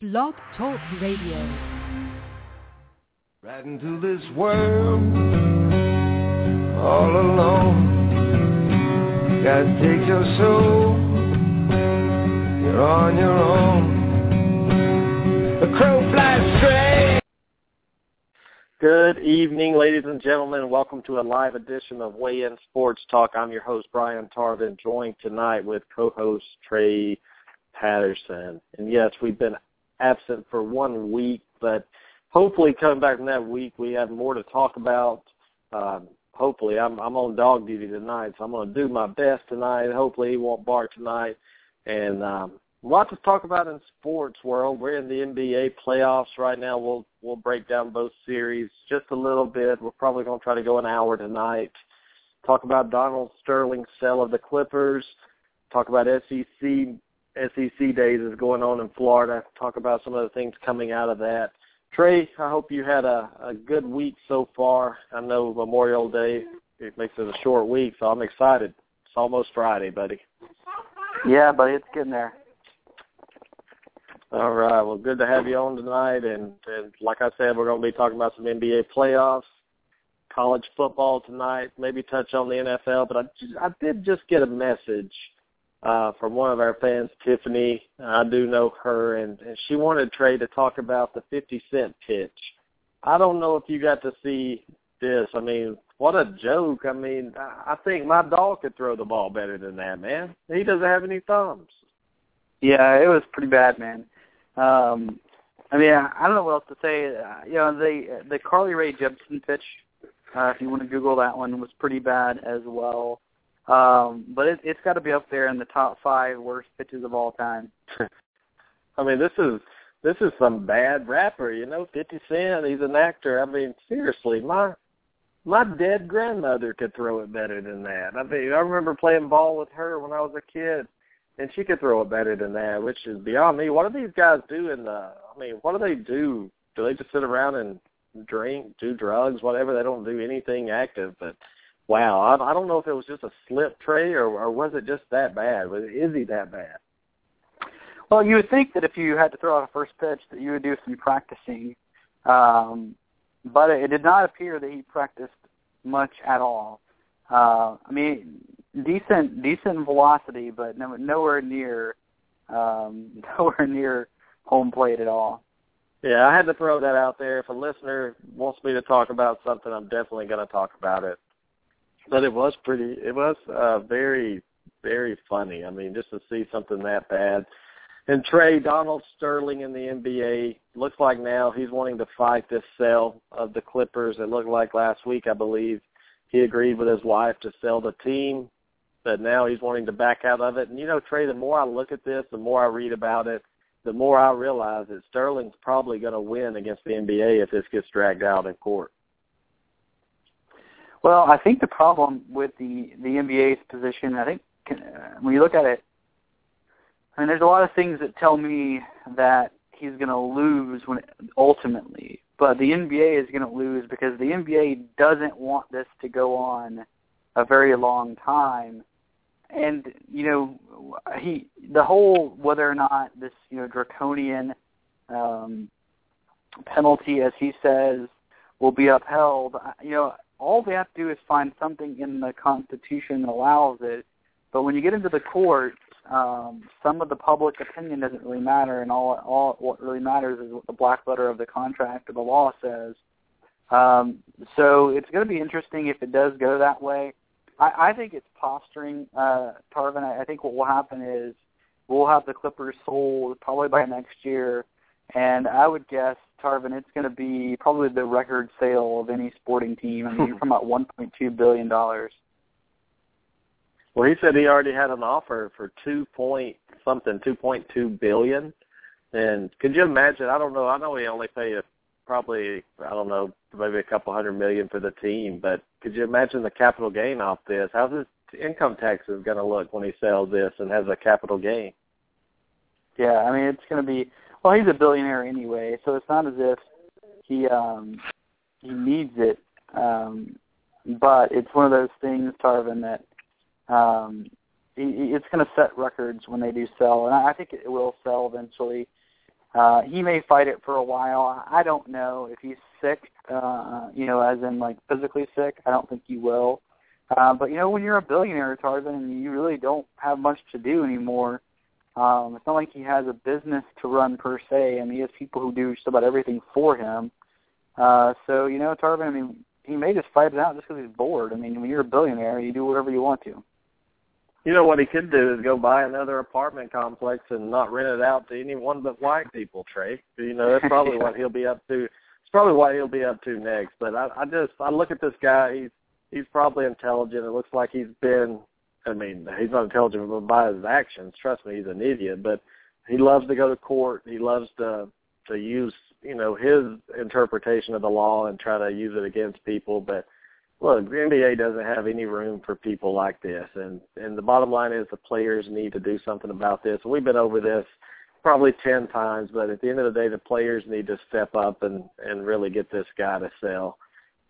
Blog Talk Radio. Right into this world all alone. Gotta take your soul. You're on your own. The crow flies straight. Good evening, ladies and gentlemen. Welcome to a live edition of Weigh In Sports Talk. I'm your host, Brian Tarvin, joined tonight with co-host Trey Patterson. And yes, we've been absent for one week, but hopefully coming back from that week, we have more to talk about. Um, hopefully, I'm, I'm on dog duty tonight, so I'm going to do my best tonight. Hopefully, he won't bark tonight. And um, a lot to talk about in sports world. We're in the NBA playoffs right now. We'll we'll break down both series just a little bit. We're probably going to try to go an hour tonight. Talk about Donald Sterling's sale of the Clippers. Talk about SEC SEC days is going on in Florida. Talk about some of the things coming out of that. Trey, I hope you had a, a good week so far. I know Memorial Day it makes it a short week, so I'm excited. It's almost Friday, buddy. Yeah, buddy, it's getting there. All right. Well, good to have you on tonight. And, and like I said, we're going to be talking about some NBA playoffs, college football tonight, maybe touch on the NFL. But I, just, I did just get a message uh, from one of our fans, Tiffany. I do know her, and, and she wanted Trey to talk about the 50 cent pitch. I don't know if you got to see this. I mean, what a joke. I mean, I think my dog could throw the ball better than that, man. He doesn't have any thumbs. Yeah, it was pretty bad, man. Um, I mean, I, don't know what else to say. Uh, you know, the the Carly Rae Jepsen pitch, uh, if you want to Google that one, was pretty bad as well. Um, but it, it's got to be up there in the top five worst pitches of all time. I mean, this is this is some bad rapper, you know. Fifty Cent, he's an actor. I mean, seriously, my my dead grandmother could throw it better than that. I mean, I remember playing ball with her when I was a kid and she could throw it better than that, which is beyond me. What do these guys do in the? I mean, what do they do? Do they just sit around and drink, do drugs, whatever? They don't do anything active. But wow, I, I don't know if it was just a slip Trey or, or was it just that bad? Was is he that bad? Well, you would think that if you had to throw out a first pitch, that you would do some practicing, um, but it did not appear that he practiced much at all. Uh, I mean, decent decent velocity, but no, nowhere near um, nowhere near home plate at all. Yeah, I had to throw that out there. If a listener wants me to talk about something, I'm definitely going to talk about it. But it was pretty. It was uh, very very funny. I mean, just to see something that bad. And Trey Donald Sterling in the NBA looks like now he's wanting to fight this sale of the Clippers. It looked like last week, I believe, he agreed with his wife to sell the team but now he's wanting to back out of it. And you know, Trey, the more I look at this, the more I read about it, the more I realize that Sterling's probably going to win against the NBA if this gets dragged out in court. Well, I think the problem with the the NBA's position, I think uh, when you look at it, I mean, there's a lot of things that tell me that he's going to lose when ultimately, but the NBA is going to lose because the NBA doesn't want this to go on a very long time. And you know he the whole whether or not this you know draconian um penalty as he says will be upheld you know all they have to do is find something in the constitution that allows it but when you get into the court um some of the public opinion doesn't really matter and all all what really matters is what the black letter of the contract or the law says um so it's going to be interesting if it does go that way I, I think it's posturing, uh, Tarvin. I, I think what will happen is we'll have the Clippers sold probably by next year, and I would guess Tarvin, it's going to be probably the record sale of any sporting team. I mean, you're talking about 1.2 billion dollars. Well, he said he already had an offer for two point something, two point two billion. And could you imagine? I don't know. I know he only paid a probably I don't know maybe a couple hundred million for the team. But could you imagine the capital gain off this? How's his income taxes going to look when he sells this and has a capital gain? Yeah, I mean it's going to be well. He's a billionaire anyway, so it's not as if he um he needs it. Um, but it's one of those things, Tarvin, that um, it's going to set records when they do sell, and I think it will sell eventually. Uh, he may fight it for a while. I don't know if he's sick, uh, you know, as in like physically sick. I don't think he will. Uh, but you know, when you're a billionaire, Tarvin, and you really don't have much to do anymore, um, it's not like he has a business to run per se. I mean, he has people who do just about everything for him. Uh, so you know, Tarvin, I mean, he may just fight it out just because he's bored. I mean, when you're a billionaire, you do whatever you want to. You know what he could do is go buy another apartment complex and not rent it out to anyone but white people, Trey. You know, that's probably yeah. what he'll be up to. It's probably what he'll be up to next. But I, I just I look at this guy. He's he's probably intelligent. It looks like he's been. I mean, he's not intelligent by his actions. Trust me, he's an idiot. But he loves to go to court. He loves to to use you know his interpretation of the law and try to use it against people. But look, the NBA doesn't have any room for people like this, and and the bottom line is the players need to do something about this. We've been over this probably ten times, but at the end of the day, the players need to step up and and really get this guy to sell.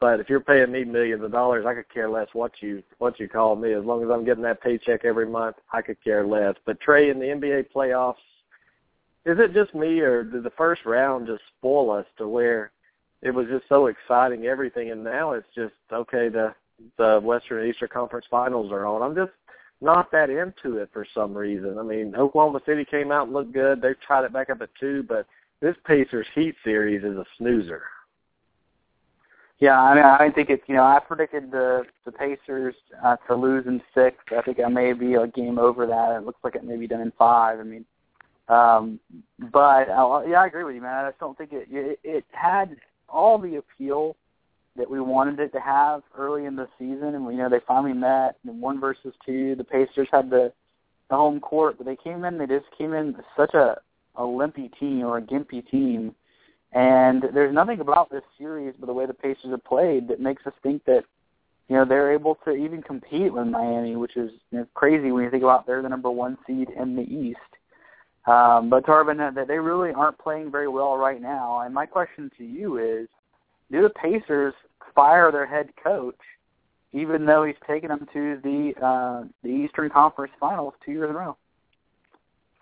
But if you're paying me millions of dollars, I could care less what you what you call me. As long as I'm getting that paycheck every month, I could care less. But Trey, in the NBA playoffs, is it just me, or did the first round just spoil us to where it was just so exciting, everything, and now it's just okay. The the Western and Eastern Conference Finals are on. I'm just not that into it for some reason. I mean, Oklahoma City came out and looked good. They've tried it back up at two, but this Pacers Heat series is a snoozer. Yeah, I mean, I think it's you know I predicted the the Pacers uh, to lose in six. I think I may be a game over that. It looks like it may be done in five. I mean, um, but uh, yeah, I agree with you, man. I just don't think it it, it had all the appeal that we wanted it to have early in the season, and you know they finally met in one versus two. The Pacers had the the home court, but they came in. They just came in such a a limpy team or a gimpy team and there's nothing about this series, but the way the Pacers have played, that makes us think that you know they're able to even compete with Miami, which is you know, crazy when you think about they're the number one seed in the East. Um, but Tarvin, that they really aren't playing very well right now. And my question to you is, do the Pacers fire their head coach, even though he's taken them to the uh, the Eastern Conference Finals two years in a row?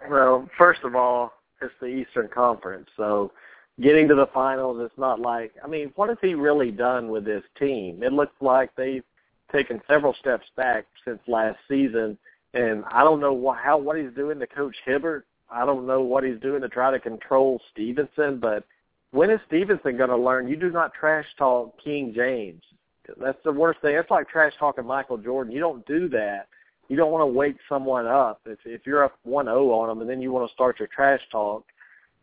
Well, first of all, it's the Eastern Conference, so getting to the finals, it's not like I mean, what has he really done with this team? It looks like they've taken several steps back since last season, and I don't know how what he's doing to Coach Hibbert. I don't know what he's doing to try to control Stephenson, but when is Stephenson going to learn? You do not trash talk King James. That's the worst thing. It's like trash talking Michael Jordan. You don't do that. You don't want to wake someone up if if you're up one zero on them, and then you want to start your trash talk.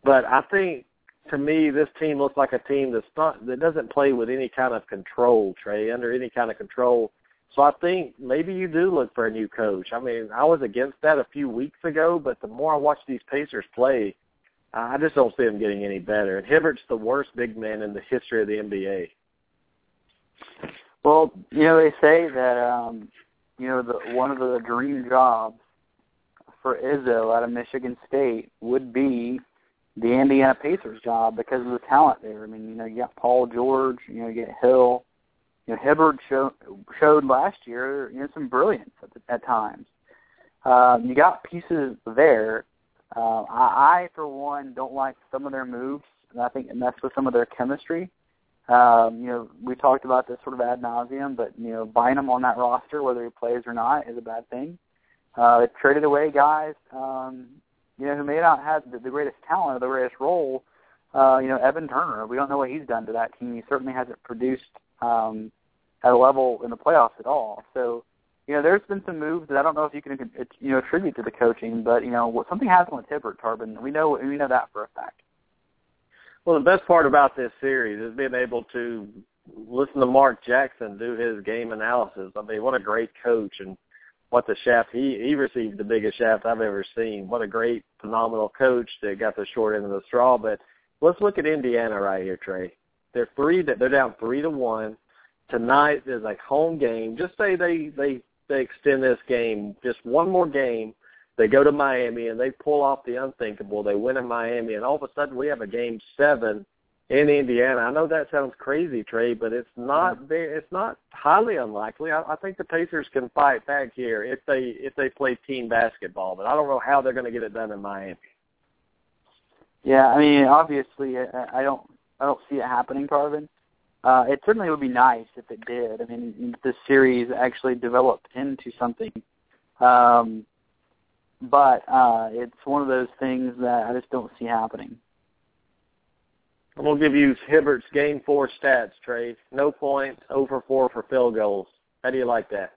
But I think to me, this team looks like a team that's not that doesn't play with any kind of control, Trey, under any kind of control. So I think maybe you do look for a new coach. I mean, I was against that a few weeks ago, but the more I watch these Pacers play, I just don't see them getting any better. And Hibbert's the worst big man in the history of the NBA. Well, you know they say that um, you know the one of the dream jobs for Izzo out of Michigan State would be the Indiana Pacers job because of the talent there. I mean, you know, you got Paul George, you know, you get Hill. You know, Hibbert show, showed last year, you know, some brilliance at, at times. Um, you got pieces there. Uh, I, I, for one, don't like some of their moves, and I think it messed with some of their chemistry. Um, you know, we talked about this sort of ad nauseum, but you know, Bynum on that roster, whether he plays or not, is a bad thing. Uh, they traded away guys um, you know, who may not have the, greatest talent or the greatest role. Uh, you know, Evan Turner. We don't know what he's done to that team. He certainly hasn't produced um, at a level in the playoffs at all. So, you know, there's been some moves that I don't know if you can, you know, attribute to the coaching, but you know, something happened with Hibbert, Tarvin. We know we know that for a fact. Well, the best part about this series is being able to listen to Mark Jackson do his game analysis. I mean, what a great coach and what the shaft he he received the biggest shaft I've ever seen. What a great, phenomenal coach that got the short end of the straw. But let's look at Indiana right here, Trey. They're three. that They're down three to one. Tonight is a home game. Just say they they they extend this game just one more game. They go to Miami and they pull off the unthinkable. They win in Miami, and all of a sudden we have a game seven in Indiana. I know that sounds crazy, Trey, but it's not very, it's not highly unlikely. I, I think the Pacers can fight back here if they if they play team basketball, but I don't know how they're going to get it done in Miami. Yeah, I mean, obviously, I, I don't, I don't see it happening, Tarvin. Uh, it certainly would be nice if it did. I mean, if this series actually developed into something. Um, but uh, it's one of those things that I just don't see happening. I'm gonna give you Hibbert's game four stats, Trey. No points, over four for field goals. How do you like that?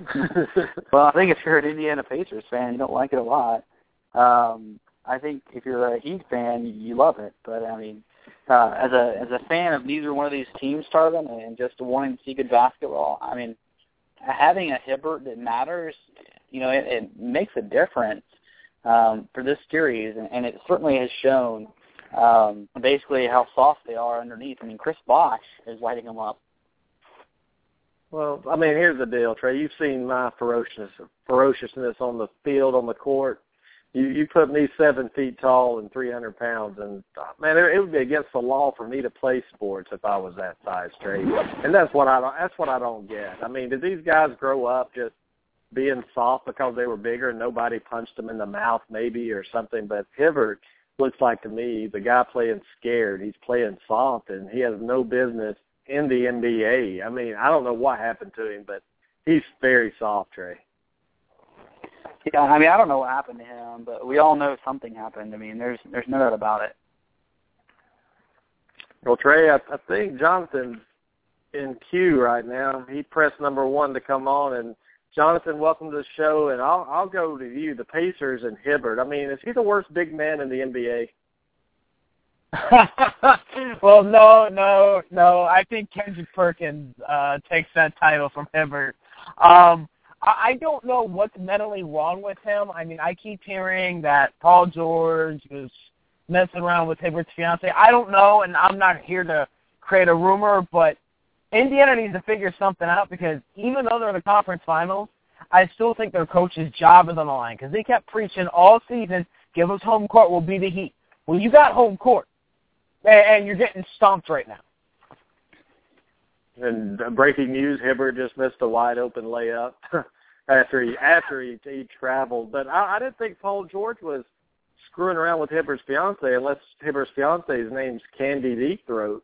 well, I think if you're an Indiana Pacers fan, you don't like it a lot. Um, I think if you're a Heat fan, you love it. But I mean, uh, as a as a fan of neither one of these teams, Tarvin, and just wanting to see good basketball, I mean, having a Hibbert that matters, you know, it, it makes a difference um, for this series, and, and it certainly has shown um, basically how soft they are underneath. I mean, Chris Bosh is lighting them up. Well, I mean, here's the deal, Trey. You've seen my ferociousness, ferociousness on the field, on the court. You you put me seven feet tall and 300 pounds, and uh, man, it, it would be against the law for me to play sports if I was that size, Trey. And that's what I don't. That's what I don't get. I mean, did these guys grow up just being soft because they were bigger and nobody punched them in the mouth, maybe or something? But Hibbert looks like to me the guy playing scared. He's playing soft, and he has no business in the NBA. I mean, I don't know what happened to him, but he's very soft, Trey. Yeah, I mean, I don't know what happened to him, but we all know something happened. I mean, there's there's no doubt about it. Well, Trey, I, I think Jonathan's in queue right now. He pressed number one to come on, and Jonathan, welcome to the show. And I'll I'll go to you, the Pacers and Hibbert. I mean, is he the worst big man in the NBA? well, no, no, no. I think Kendrick Perkins uh, takes that title from Hibbert. Um, I, I don't know what's mentally wrong with him. I mean, I keep hearing that Paul George was messing around with Hibbert's fiance. I don't know, and I'm not here to create a rumor, but Indiana needs to figure something out because even though they're in the conference finals, I still think their coach's job is on the line because they kept preaching all season, give us home court, we'll be the Heat. Well, you got home court and you're getting stomped right now. And breaking news: Hibbert just missed a wide open layup after he after he, he traveled. But I, I didn't think Paul George was screwing around with Hibbert's fiance unless Hibbert's fiance's name's Candy Deep Throat.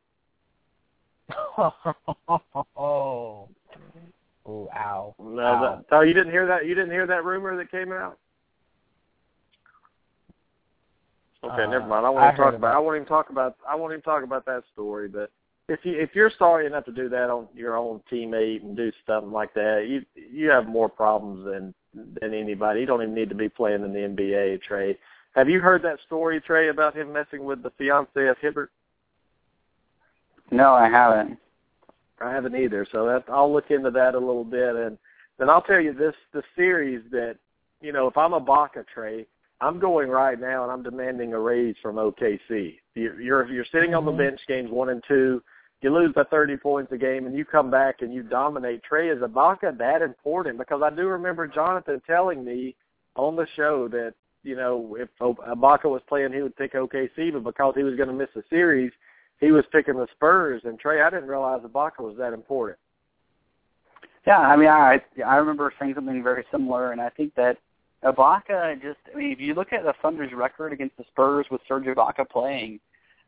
oh, oh, ow! No, ow. That, so you didn't hear that? You didn't hear that rumor that came out? Okay, uh, never mind. I won't even talk about, about. I won't even talk about. I won't even talk about that story. But if you if you're sorry enough to do that on your own teammate and do something like that, you you have more problems than than anybody. You don't even need to be playing in the NBA, Trey. Have you heard that story, Trey, about him messing with the fiance of Hibbert? No, I haven't. I haven't either. So that I'll look into that a little bit, and then I'll tell you this: the series that you know, if I'm Ibaka Trey, I'm going right now and I'm demanding a raise from OKC. You're you're, you're sitting on the mm-hmm. bench games one and two. You lose by 30 points a game, and you come back and you dominate. Trey, is Ibaka that important? Because I do remember Jonathan telling me on the show that you know if Ibaka was playing, he would pick OKC, but because he was going to miss the series, he was picking the Spurs. And Trey, I didn't realize Ibaka was that important. Yeah, I mean, I I remember saying something very similar, and I think that Ibaka just, I mean, if you look at the Thunder's record against the Spurs with Serge Ibaka playing,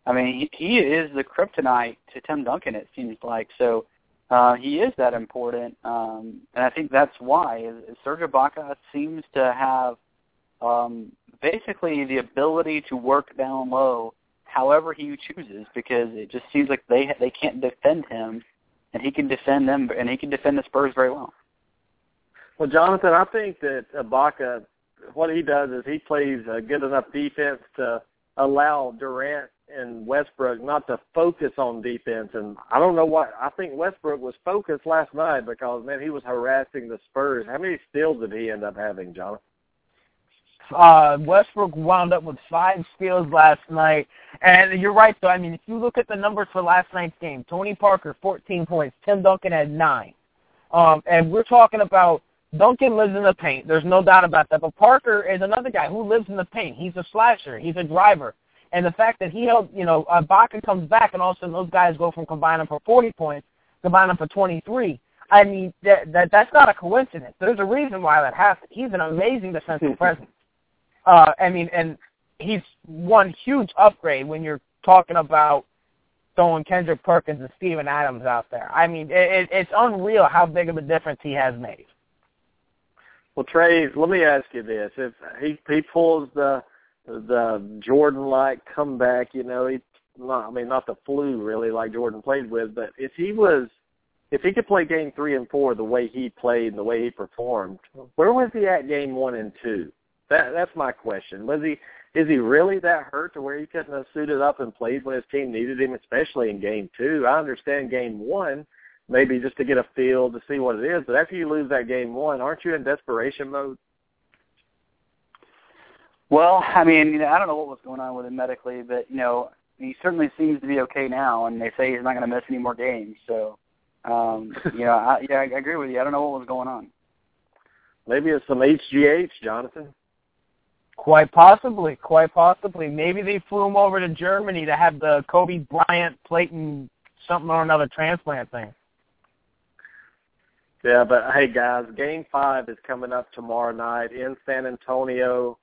I mean, he, he is the kryptonite to Tim Duncan, it seems like. So uh, he is that important, um, and I think that's why Serge Ibaka seems to have um, basically the ability to work down low however he chooses because it just seems like they they can't defend him, and he can defend them, and he can defend the Spurs very well. Well, Jonathan, I think that Ibaka, what he does is he plays a good enough defense to allow Durant and Westbrook not to focus on defense. And I don't know what I think Westbrook was focused last night because man, he was harassing the Spurs. How many steals did he end up having, Jonathan? Uh, Westbrook wound up with five steals last night, and you're right. though. I mean, if you look at the numbers for last night's game, Tony Parker 14 points, Tim Duncan had nine, um, and we're talking about Duncan lives in the paint. There's no doubt about that. But Parker is another guy who lives in the paint. He's a slasher. He's a driver. And the fact that he held, you know, uh, Baca comes back and all of a sudden those guys go from combining for 40 points, combining for 23. I mean, that, that that's not a coincidence. There's a reason why that happened. He's an amazing defensive presence. Uh, I mean, and he's one huge upgrade when you're talking about throwing Kendrick Perkins and Steven Adams out there. I mean, it, it, it's unreal how big of a difference he has made. Well, Trey, let me ask you this: if he he pulls the the Jordan-like comeback, you know, he not I mean not the flu really like Jordan played with, but if he was if he could play game three and four the way he played and the way he performed, where was he at game one and two? That that's my question. Was he is he really that hurt to where he couldn't have suited up and played when his team needed him, especially in game two? I understand game one, maybe just to get a feel to see what it is, but after you lose that game one, aren't you in desperation mode? Well, I mean, you know, I don't know what was going on with him medically, but you know, he certainly seems to be okay now, and they say he's not going to miss any more games. So, um, yeah, I, yeah, I agree with you. I don't know what was going on. Maybe it's some HGH, Jonathan. Quite possibly, quite possibly. Maybe they flew him over to Germany to have the Kobe Bryant Platon something or another transplant thing. Yeah, but hey guys, game five is coming up tomorrow night in San Antonio.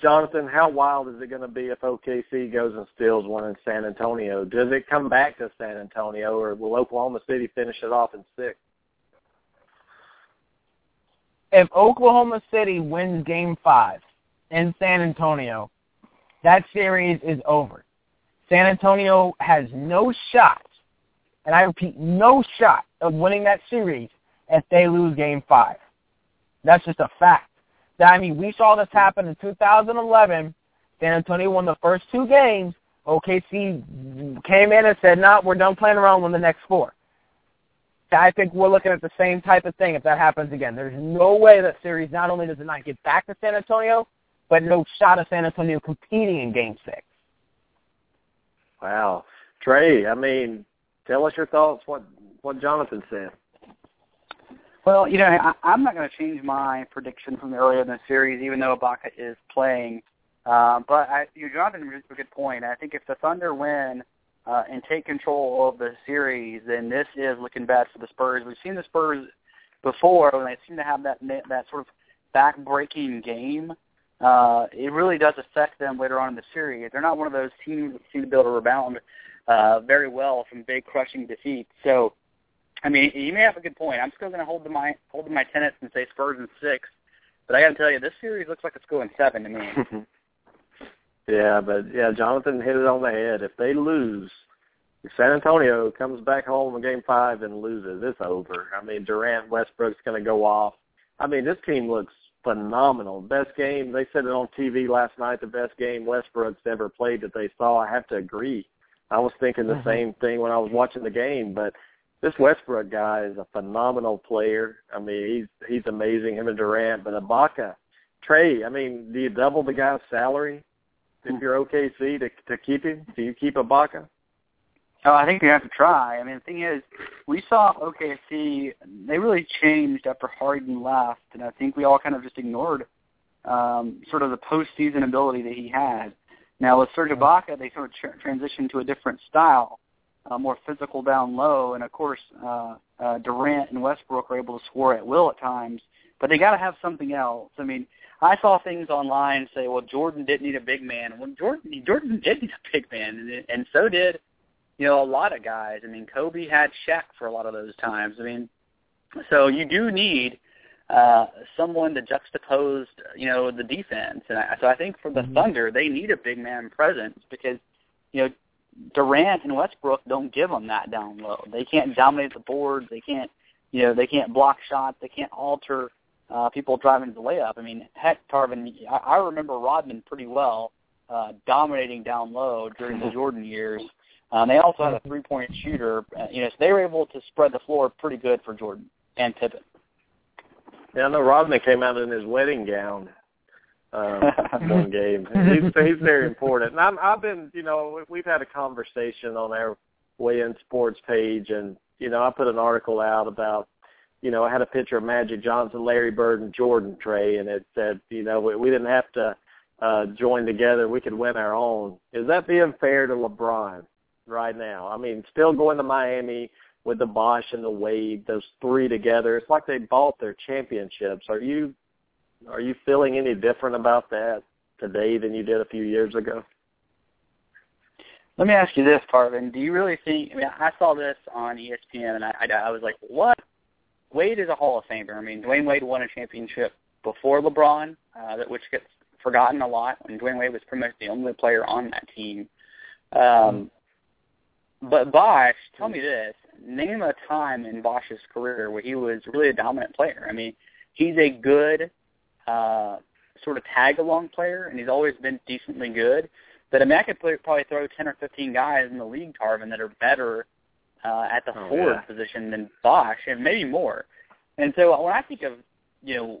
Jonathan, how wild is it going to be if OKC goes and steals one in San Antonio? Does it come back to San Antonio, or will Oklahoma City finish it off in six? If Oklahoma City wins Game Five in San Antonio, that series is over. San Antonio has no shot, and I repeat, no shot of winning that series if they lose Game Five. That's just a fact. I mean, we saw this happen in 2011. San Antonio won the first two games. OKC came in and said, "No, nah, we're done playing around with the next four. I think we're looking at the same type of thing if that happens again. There's no way that series not only does it not get back to San Antonio, but no shot of San Antonio competing in Game Six. Wow, Trey. I mean, tell us your thoughts. What what Jonathan said. Well, you know, I, I'm not going to change my prediction from earlier in the series, even though Ibaka is playing. Uh, but I, you, Jonathan raised a good point. I think if the Thunder win uh, and take control of the series, then this is looking bad for the Spurs. We've seen the Spurs before when they seem to have that that sort of back-breaking game. Uh, it really does affect them later on in the series. They're not one of those teams that seem to be able to rebound uh, very well from big crushing defeats. So I mean, you may have a good point. I'm still going to hold to my hold to my tenets and say Spurs in six, but I got to tell you, this series looks like it's going seven to me. yeah, but yeah, Jonathan hit it on the head. If they lose, if San Antonio comes back home in Game Five and loses, it's over. I mean, Durant, Westbrook's going to go off. I mean, this team looks phenomenal. Best game they said it on TV last night. The best game Westbrook's ever played that they saw. I have to agree. I was thinking the mm-hmm. same thing when I was watching the game, but this Westbrook guy is a phenomenal player. I mean, he's he's amazing. Him and Durant, but Ibaka, Trey. I mean, do you double the guy's salary if you're OKC to to keep him? Do you keep Ibaka? Oh, I think you have to try. I mean, the thing is, we saw OKC. They really changed after Harden left, and I think we all kind of just ignored um, sort of the postseason ability that he had. Now with Serge Ibaka, they sort of tra- transitioned to a different style uh, more physical down low, and of course uh, uh, Durant and Westbrook are able to score at will at times. But they got to have something else. I mean, I saw things online say, well, Jordan didn't need a big man. Well, Jordan Jordan did need a big man, and, and so did you know a lot of guys. I mean, Kobe had Shaq for a lot of those times. I mean, so you do need uh, someone to juxtapose, you know, the defense. And I, so I think for the mm-hmm. Thunder, they need a big man presence because, you know, Durant and Westbrook don't give them that down low. They can't dominate the boards. They can't, you know, they can't block shots. They can't alter uh, people driving to the layup. I mean, heck, Tarvin, I, I remember Rodman pretty well uh, dominating down low during the Jordan years. Um, they also had a three-point shooter. Uh, you know, so they were able to spread the floor pretty good for Jordan and Pippen. Yeah, I know Rodman came out in his wedding gown um, one game. He's, he's very important. And I'm, I've been, you know, we've had a conversation on our Weigh In Sports page, and you know, I put an article out about, you know, I had a picture of Magic Johnson, Larry Bird, and Jordan Trey, and it said, you know, we, we didn't have to uh, join together; we could win our own. Is that being fair to LeBron right now? I mean, still going to Miami with the Bosh and the Wade, those three together. It's like they bought their championships. Are you are you feeling any different about that? today than you did a few years ago? Let me ask you this, Tarvin. Do you really think? I mean, I saw this on ESPN, and I, I, I was like, "What? Wade is a Hall of Famer." I mean, Dwyane Wade won a championship before LeBron, uh, that which gets forgotten a lot. And Dwyane Wade was pretty much the only player on that team. Um, but Bosh, tell me this: name a time in Bosh's career where he was really a dominant player. I mean, he's a good uh, sort of tag along player, and he's always been decently good. But I mean, I could probably throw ten or fifteen guys in the league, Tarvin, that are better uh, at the oh, forward yeah. position than Bosh, and maybe more. And so when I think of you know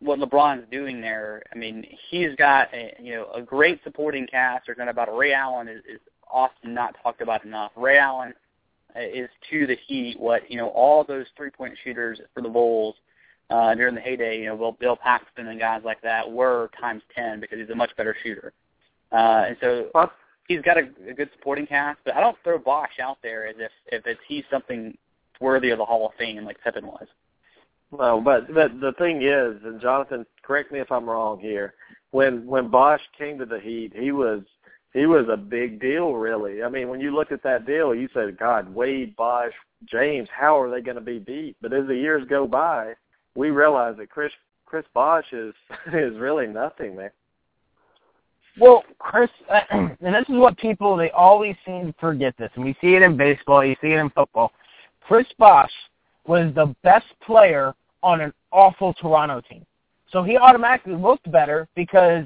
what LeBron's doing there, I mean, he's got a, you know a great supporting cast. There's not about Ray Allen is, is often not talked about enough. Ray Allen uh, is to the Heat what you know all those three point shooters for the Bulls uh, during the heyday. You know, Bill, Bill Paxton and guys like that were times ten because he's a much better shooter. Uh, and so Well, he's got a, a good supporting cast, but I don't throw Bosh out there as if if it's he's something worthy of the Hall of Fame like Pippen was. Well, but but the thing is, and Jonathan, correct me if I'm wrong here. When when Bosh came to the Heat, he was he was a big deal, really. I mean, when you looked at that deal, you said, God, Wade, Bosh, James, how are they going to be beat? But as the years go by, we realize that Chris Chris Bosh is is really nothing, man. Well, Chris, and this is what people they always seem to forget this, and we see it in baseball, you see it in football. Chris Bosh was the best player on an awful Toronto team, so he automatically looked better because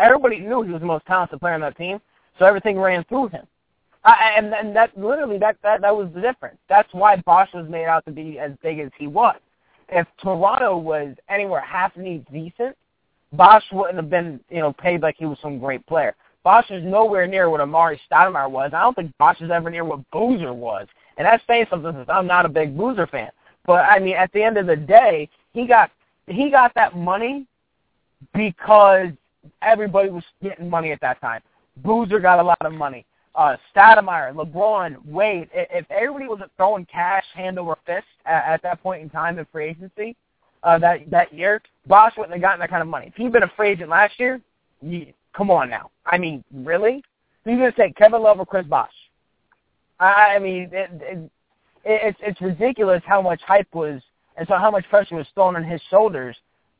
everybody knew he was the most talented player on that team, so everything ran through him. And and that literally that that that was the difference. That's why Bosh was made out to be as big as he was. If Toronto was anywhere half needs decent, Bosh wouldn't have been, you know, paid like he was some great player. Bosh is nowhere near what Amar'e Stoudemire was. I don't think Bosh is ever near what Boozer was. And that's saying something since I'm not a big Boozer fan. But I mean, at the end of the day, he got he got that money because everybody was getting money at that time. Boozer got a lot of money. Uh, Stoudemire, LeBron, Wade. If everybody was throwing cash hand over fist at, at that point in time in free agency, uh, that that year, Bosh wouldn't have gotten that kind of money. If he'd been a free agent last year, you, come on now. I mean, really? Who's going to say Kevin Love or Chris Bosh? I, I mean, it, it, it's it's ridiculous how much hype was and so how much pressure was thrown on his shoulders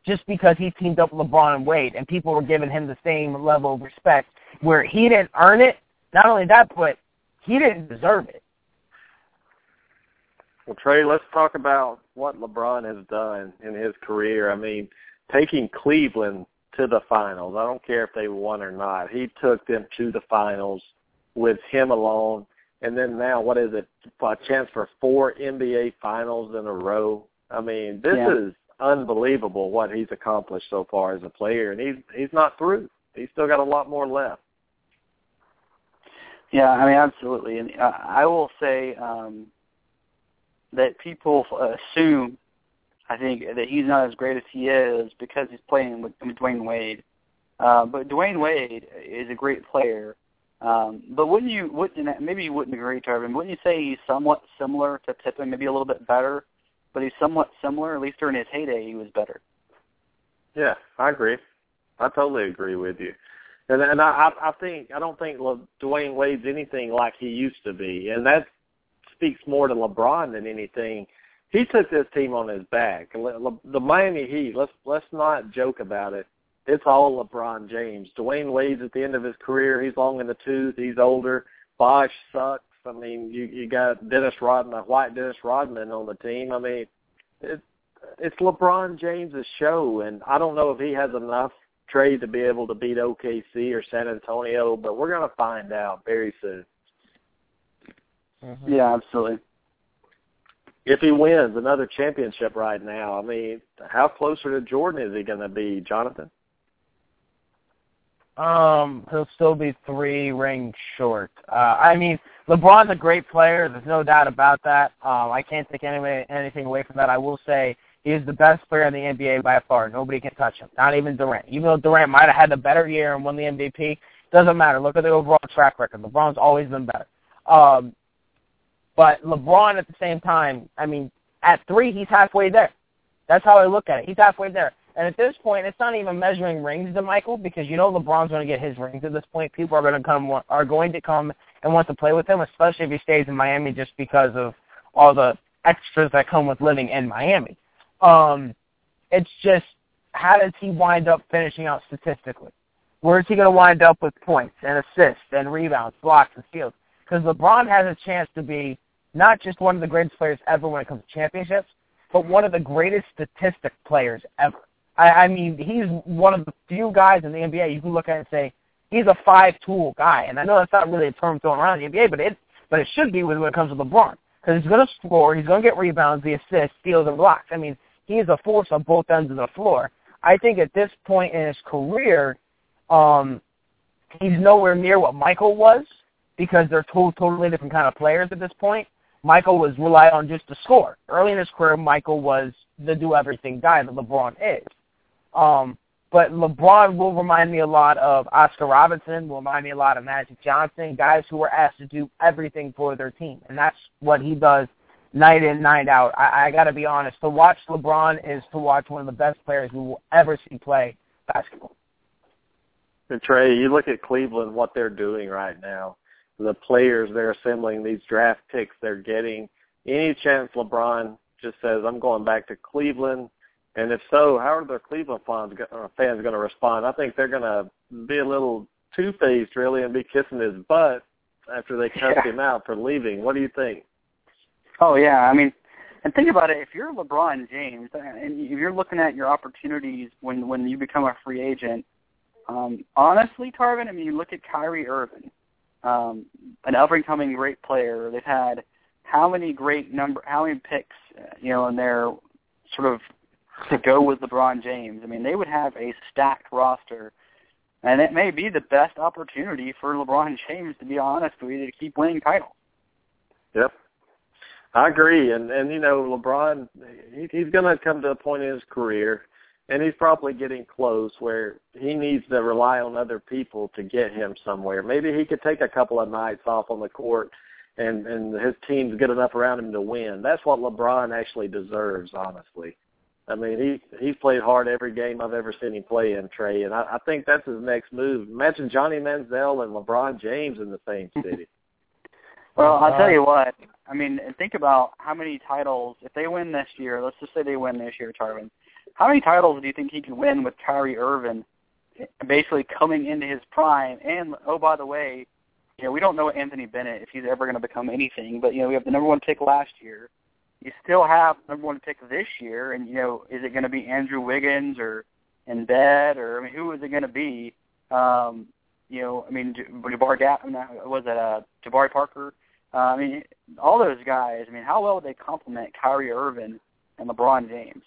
just because he teamed up with LeBron and Wade, and people were giving him the same level of respect where he didn't earn it. Not only that, but he didn't deserve it. Well, Trey, let's talk about what LeBron has done in his career. I mean, taking Cleveland to the finals. I don't care if they won or not. He took them to the finals with him alone. And then now, what is it? A chance for four NBA finals in a row. I mean, this Yeah. is unbelievable what he's accomplished so far as a player, and he's he's not through. He's still got a lot more left. Yeah, I mean, absolutely. And I will say um, that people assume, I think, that he's not as great as he is because he's playing with, with Dwyane Wade. Uh, but Dwyane Wade is a great player. Um, but wouldn't you, wouldn't, maybe you wouldn't agree, Tarvin, wouldn't you say he's somewhat similar to Pippen, maybe a little bit better, but he's somewhat similar, at least during his heyday, he was better. Yeah, I agree. I totally agree with you. And and I I think I don't think Dwyane Wade's anything like he used to be, and that speaks more to LeBron than anything. He took this team on his back. Le, Le, the Miami Heat. Let's let's not joke about it. It's all LeBron James. Dwyane Wade's at the end of his career. He's long in the tooth. He's older. Bosh sucks. I mean, you you got Dennis Rodman, a white Dennis Rodman on the team. I mean, it, it's LeBron James's show, and I don't know if he has enough trade to be able to beat OKC or San Antonio, but we're going to find out very soon. Mm-hmm. Yeah, absolutely. If he wins another championship right now, I mean, how closer to Jordan is he going to be, Jonathan? Um, he'll still be three rings short. Uh, I mean, LeBron's a great player. There's no doubt about that. Um, I can't take any, anything away from that. I will say he is the best player in the NBA by far. Nobody can touch him. Not even Durant. Even though Durant might have had a better year and won the MVP, doesn't matter. Look at the overall track record. LeBron's always been better. Um, but LeBron at the same time, I mean, at three, he's halfway there. That's how I look at it. He's halfway there. And at this point, it's not even measuring rings to Michael because you know LeBron's going to get his rings at this point. People are going to come are going to come and want to play with him, especially if he stays in Miami, just because of all the extras that come with living in Miami. Um, it's just how does he wind up finishing out statistically? Where is he going to wind up with points and assists and rebounds, blocks and steals? Because LeBron has a chance to be not just one of the greatest players ever when it comes to championships, but one of the greatest statistic players ever. I, I mean, he's one of the few guys in the NBA you can look at and say he's a five-tool guy. And I know that's not really a term thrown around in the NBA, but it but it should be when it comes to LeBron because he's going to score, he's going to get rebounds, the assists, steals, and blocks. I mean, he is a force on both ends of the floor. I think at this point in his career, um, he's nowhere near what Michael was because they're two totally different kind of players at this point. Michael was relied on just to score. Early in his career, Michael was the do everything guy that LeBron is. Um, but LeBron will remind me a lot of Oscar Robertson, will remind me a lot of Magic Johnson, guys who were asked to do everything for their team, and that's what he does night in, night out. I, I got to be honest. To watch LeBron is to watch one of the best players we will ever see play basketball. And Trey, you look at Cleveland, what they're doing right now the players they're assembling, these draft picks they're getting. Any chance LeBron just says, I'm going back to Cleveland? And if so, how are the Cleveland fans, uh, fans going to respond? I think they're going to be a little two-faced, really, and be kissing his butt after they cut yeah. him out for leaving. What do you think? Oh, yeah. I mean, and think about it. If you're LeBron James, and if you're looking at your opportunities when when you become a free agent, um, honestly, Tarvin, I mean, you look at Kyrie Irving um, an up and coming great player. They've had how many great number, how many picks, uh, you know, in their sort of to go with LeBron James. I mean, they would have a stacked roster, and it may be the best opportunity for LeBron James, to be honest with you, to keep winning titles. Yep. I agree, and and you know LeBron, he, he's going to come to a point in his career and he's probably getting close where he needs to rely on other people to get him somewhere. Maybe he could take a couple of nights off on the court and and his team's good enough around him to win. That's what LeBron actually deserves, honestly. I mean, he he's played hard every game I've ever seen him play in, Trey, and I, I think that's his next move. Imagine Johnny Manziel and LeBron James in the same city. well, I'll tell you uh-huh. what. I mean, think about how many titles if they win this year. Let's just say they win this year, Tarvin how many titles do you think he can win with Kyrie Irving basically coming into his prime? And oh, by the way, you know we don't know Anthony Bennett if he's ever going to become anything, but you know we have the number one pick last year. You still have number one pick this year, and you know is it going to be Andrew Wiggins or Embiid or I mean who is it going to be? Um, you know, I mean, Jabari Gap, was it uh, Jabari Parker? Uh, I mean, all those guys. I mean, how well would they complement Kyrie Irving and LeBron James?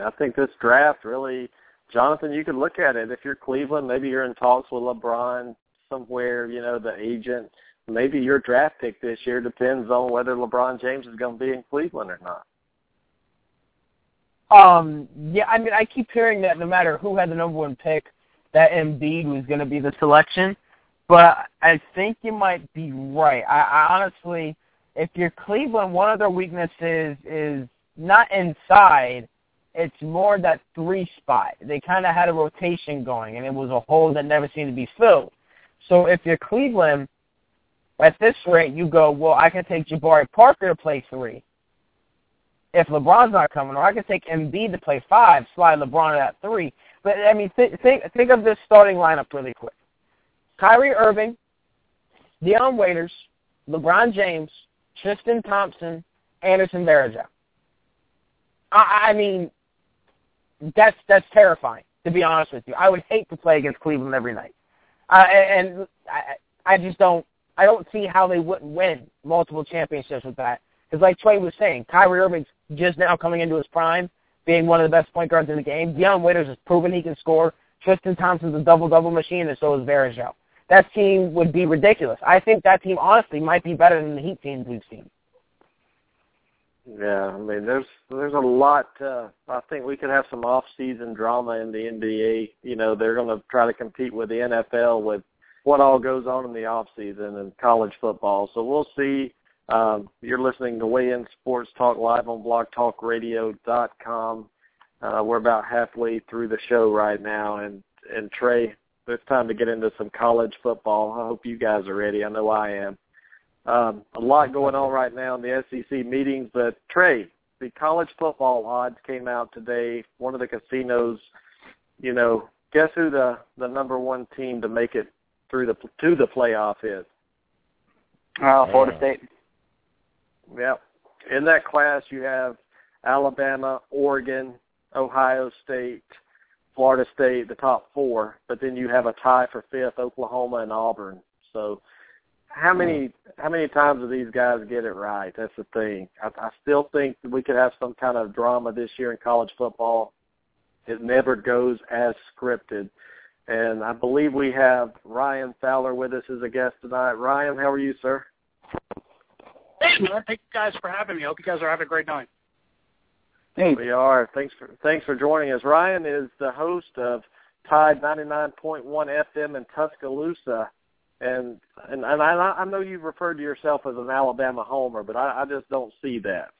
I think this draft really, Jonathan, you could look at it. If you're Cleveland, maybe you're in talks with LeBron somewhere, you know, the agent. Maybe your draft pick this year depends on whether LeBron James is going to be in Cleveland or not. Um, yeah, I mean, I keep hearing that no matter who had the number one pick, that Embiid was going to be the selection. But I think you might be right. I, I honestly, if you're Cleveland, one of their weaknesses is not inside, it's more that three spot. They kind of had a rotation going, and it was a hole that never seemed to be filled. So if you're Cleveland, at this rate, you go, well, I can take Jabari Parker to play three if LeBron's not coming, or I can take Embiid to play five, slide LeBron at three. But I mean, th- think think of this starting lineup really quick: Kyrie Irving, Dion Waiters, LeBron James, Tristan Thompson, Anderson Varejao. I, I mean, that's that's terrifying. To be honest with you, I would hate to play against Cleveland every night, uh, and I, I just don't. I don't see how they wouldn't win multiple championships with that. Because like Trey was saying, Kyrie Irving's just now coming into his prime, being one of the best point guards in the game. Dion Waiters has proven he can score. Tristan Thompson's a double-double machine, and so is Varejao. That team would be ridiculous. I think that team, honestly, might be better than the Heat teams we've seen. Yeah, I mean, there's there's a lot. Uh, I think we could have some off-season drama in the NBA. You know, they're going to try to compete with the NFL with what all goes on in the off-season and college football. So we'll see. Um, you're listening to Weigh In Sports Talk live on BlogTalkRadio.com. Uh, we're about halfway through the show right now, and and Trey, it's time to get into some college football. I hope you guys are ready. I know I am. Um, a lot going on right now in the SEC meetings, but Trey, the college football odds came out today. One of the casinos, you know, guess who the the number one team to make it through the to the playoff is? Uh, Florida State. Yep. In that class, you have Alabama, Oregon, Ohio State, Florida State, the top four, but then you have a tie for fifth, Oklahoma and Auburn. So how many how many times do these guys get it right? That's the thing. I, I still think we could have some kind of drama this year in college football. It never goes as scripted. And I believe we have Ryan Fowler with us as a guest tonight. Ryan, how are you, sir? Hey man, thank you guys for having me. I hope you guys are having a great night. Hey. We are. Thanks for thanks for joining us. Ryan is the host of Tide 99.1 FM in Tuscaloosa and and, and I, I know you've referred to yourself as an Alabama homer, but I, I just don't see that.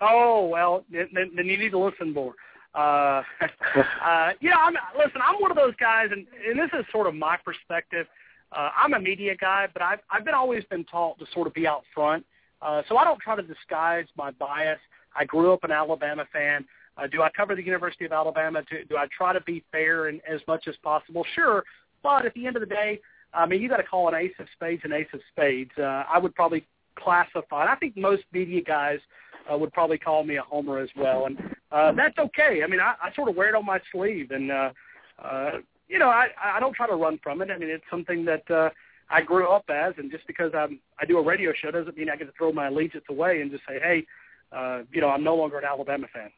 Oh well, then, then you need to listen more. Uh, uh, yeah, I'm listen. I'm one of those guys, and, and this is sort of my perspective. Uh, I'm a media guy, but I've I've been always been taught to sort of be out front. Uh, so I don't try to disguise my bias. I grew up an Alabama fan. Uh, do I cover the University of Alabama? Do, do I try to be fair and as much as possible? Sure, but at the end of the day, I mean, you got to call an ace of spades an ace of spades. Uh, I would probably classify. I think most media guys uh, would probably call me a homer as well, and uh, that's okay. I mean, I, I sort of wear it on my sleeve, and uh, uh, you know, I, I don't try to run from it. I mean, it's something that uh, I grew up as, and just because I'm I do a radio show doesn't mean I get to throw my allegiance away and just say, hey, uh, you know, I'm no longer an Alabama fan.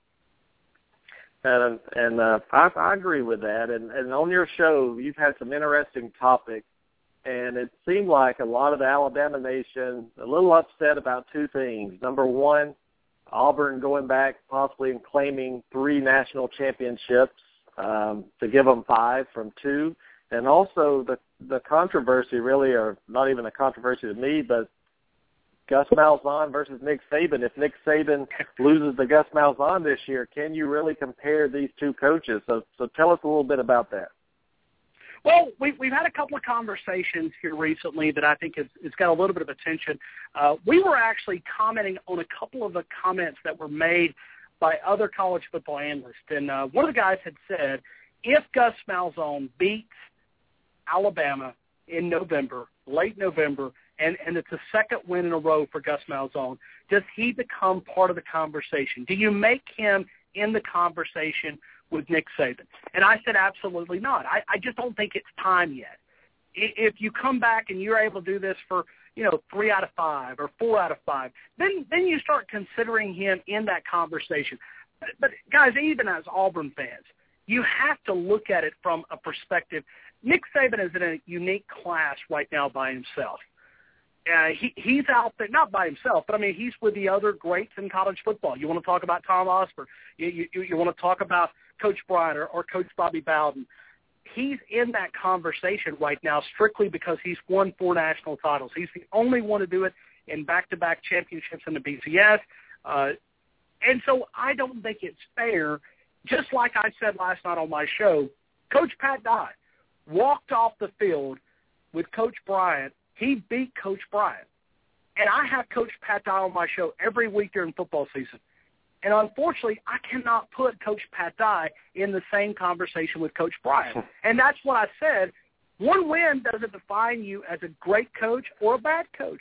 And and uh, I, I agree with that. And and on your show, you've had some interesting topics and it seemed like a lot of the Alabama nation a little upset about two things. Number one, Auburn going back possibly and claiming three national championships um, to give them five from two, and also the the controversy really, or not even a controversy to me, but Gus Malzahn versus Nick Saban. If Nick Saban loses to Gus Malzahn this year, can you really compare these two coaches? So, so tell us a little bit about that. Well, we, we've had a couple of conversations here recently that I think has, has got a little bit of attention. Uh, we were actually commenting on a couple of the comments that were made by other college football analysts, and uh, one of the guys had said, if Gus Malzahn beats Alabama in November, late November, and, and it's a second win in a row for Gus Malzahn, does he become part of the conversation? Do you make him in the conversation with Nick Saban? And I said, absolutely not. I, I just don't think it's time yet. If you come back and you're able to do this for, you know, three out of five or four out of five, then then you start considering him in that conversation. But, but guys, even as Auburn fans, you have to look at it from a perspective. Nick Saban is in a unique class right now by himself. Uh, he he's out there not by himself, but I mean he's with the other greats in college football. You want to talk about Tom Osborne, you you, you want to talk about Coach Bryant or, or Coach Bobby Bowden. He's in that conversation right now strictly because he's won four national titles. He's the only one to do it in back-to-back championships in the BCS. Uh, and so I don't think it's fair, just like I said last night on my show, Coach Pat Dye walked off the field with Coach Bryant. He beat Coach Bryant. And I have Coach Pat Dye on my show every week during football season. And unfortunately, I cannot put Coach Pat Dye in the same conversation with Coach Bryant. And that's what I said. One win doesn't define you as a great coach or a bad coach.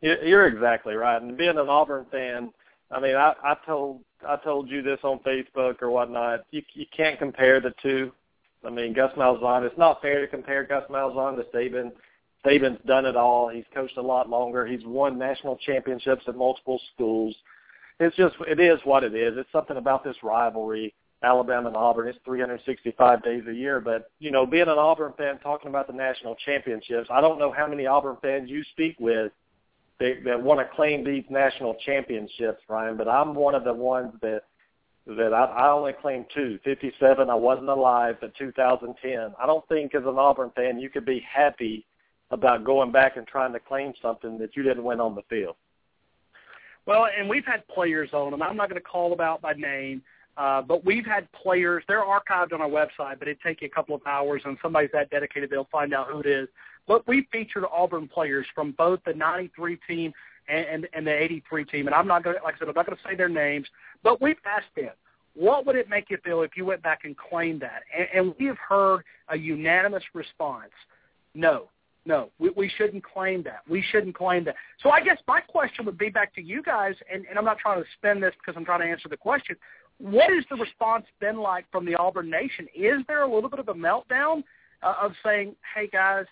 You're exactly right. And being an Auburn fan, I mean, I, I told I told you this on Facebook or whatnot. You you can't compare the two. I mean, Gus Malzahn. It's not fair to compare Gus Malzahn to Saban. Saban's done it all. He's coached a lot longer. He's won national championships at multiple schools it's just it is what it is. It's something about this rivalry, Alabama and Auburn. It's 365 days a year, but you know, being an Auburn fan, talking about the national championships, I don't know how many Auburn fans you speak with that, that want to claim these national championships, Ryan. But I'm one of the ones that that I, I only claim two. 57, I wasn't alive, but 2010. I don't think as an Auburn fan you could be happy about going back and trying to claim something that you didn't win on the field. Well, and we've had players on, and I'm not going to call them out by name, uh, but we've had players. They're archived on our website, but it'd take you a couple of hours, and somebody's that dedicated, they'll find out who it is. But we featured Auburn players from both the '93 team and, and, and the '83 team, and I'm not going to, like I said, I'm not going to say their names, but we've asked them, what would it make you feel if you went back and claimed that? And, and we have heard a unanimous response: no, no, we, we shouldn't claim that. We shouldn't claim that. So I guess my question would be back to you guys, and, and I'm not trying to spin this because I'm trying to answer the question. What has the response been like from the Auburn Nation? Is there a little bit of a meltdown uh, of saying, "Hey guys,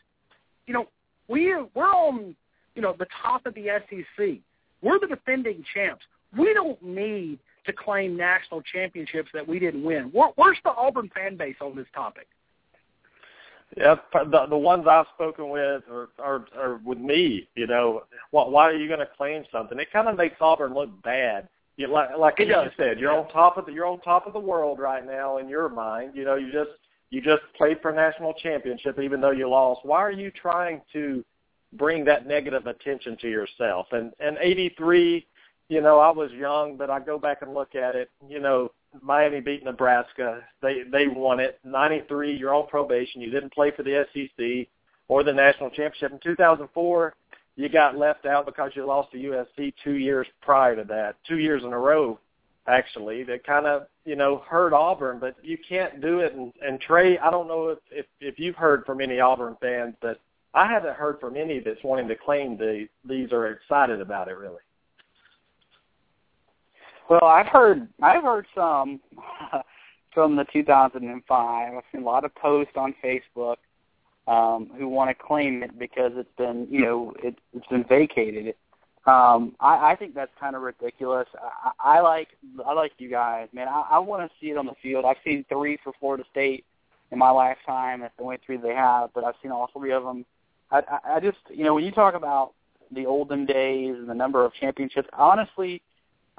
you know, we we're on, you know, the top of the SEC. We're the defending champs. We don't need to claim national championships that we didn't win." Where, where's the Auburn fan base on this topic? Yeah, the the ones I've spoken with are are, are with me. You know, why, why are you going to claim something? It kind of makes Auburn look bad. You like like you said, you're on top of the you're on top of the world right now in your mind. You know, you just you just played for a national championship even though you lost. Why are you trying to bring that negative attention to yourself? And and 83, you know, I was young, but I go back and look at it. You know, Miami beat Nebraska. They they won it. 93, you're on probation. You didn't play for the SEC or the national championship. In 2004, you got left out because you lost to USC two years prior to that, two years in a row, actually. That kind of you know hurt Auburn, but you can't do it. And, and Trey, I don't know if, if if you've heard from any Auburn fans, but I haven't heard from any that's wanting to claim the these are excited about it really. Well, I've heard I've heard some from the 2005. I've seen a lot of posts on Facebook um, who want to claim it because it's been you know it, it's been vacated. Um, I, I think that's kind of ridiculous. I, I like I like you guys, man. I, I want to see it on the field. I've seen three for Florida State in my lifetime. That's the only three they have, but I've seen all three of them. I, I, just you know when you talk about the olden days and the number of championships, honestly,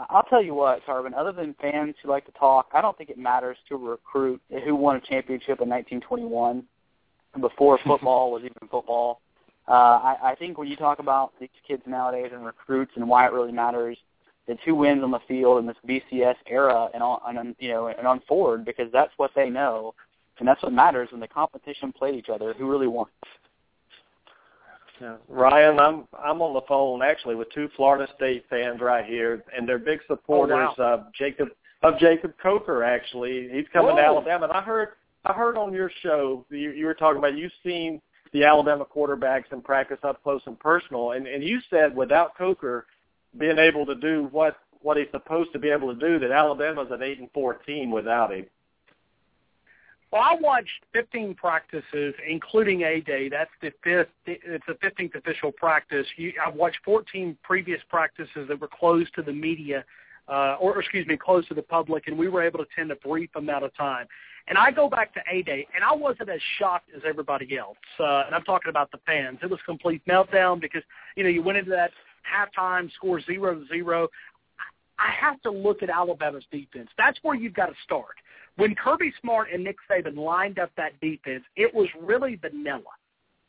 I'll tell you what, Tarvin, other than fans who like to talk, I don't think it matters to a recruit who won a championship in 1921 before football was even football. Uh, I, I think when you talk about these kids nowadays and recruits and why it really matters, it's who wins on the field in this BCS era and on, and you know and on forward because that's what they know, and that's what matters when the competition played each other. Who really won? Yeah. Ryan, I'm I'm on the phone actually with two Florida State fans right here, and they're big supporters Oh, wow. of Jacob of Jacob Coker. Actually, he's coming to Alabama, and I heard I heard on your show you, you were talking about you've seen the Alabama quarterbacks in practice up close and personal, and and you said without Coker being able to do what what he's supposed to be able to do, that Alabama's an eight and four team without him. Well, I watched 15 practices, including A Day. That's the fifth. It's the 15th official practice. You, I've watched 14 previous practices that were closed to the media, uh, or excuse me, closed to the public, and we were able to attend a brief amount of time. And I go back to A Day, and I wasn't as shocked as everybody else. Uh, and I'm talking about the fans. It was complete meltdown because you know you went into that halftime score zero to zero. I have to look at Alabama's defense. That's where you've got to start. When Kirby Smart and Nick Saban lined up that defense, it was really vanilla.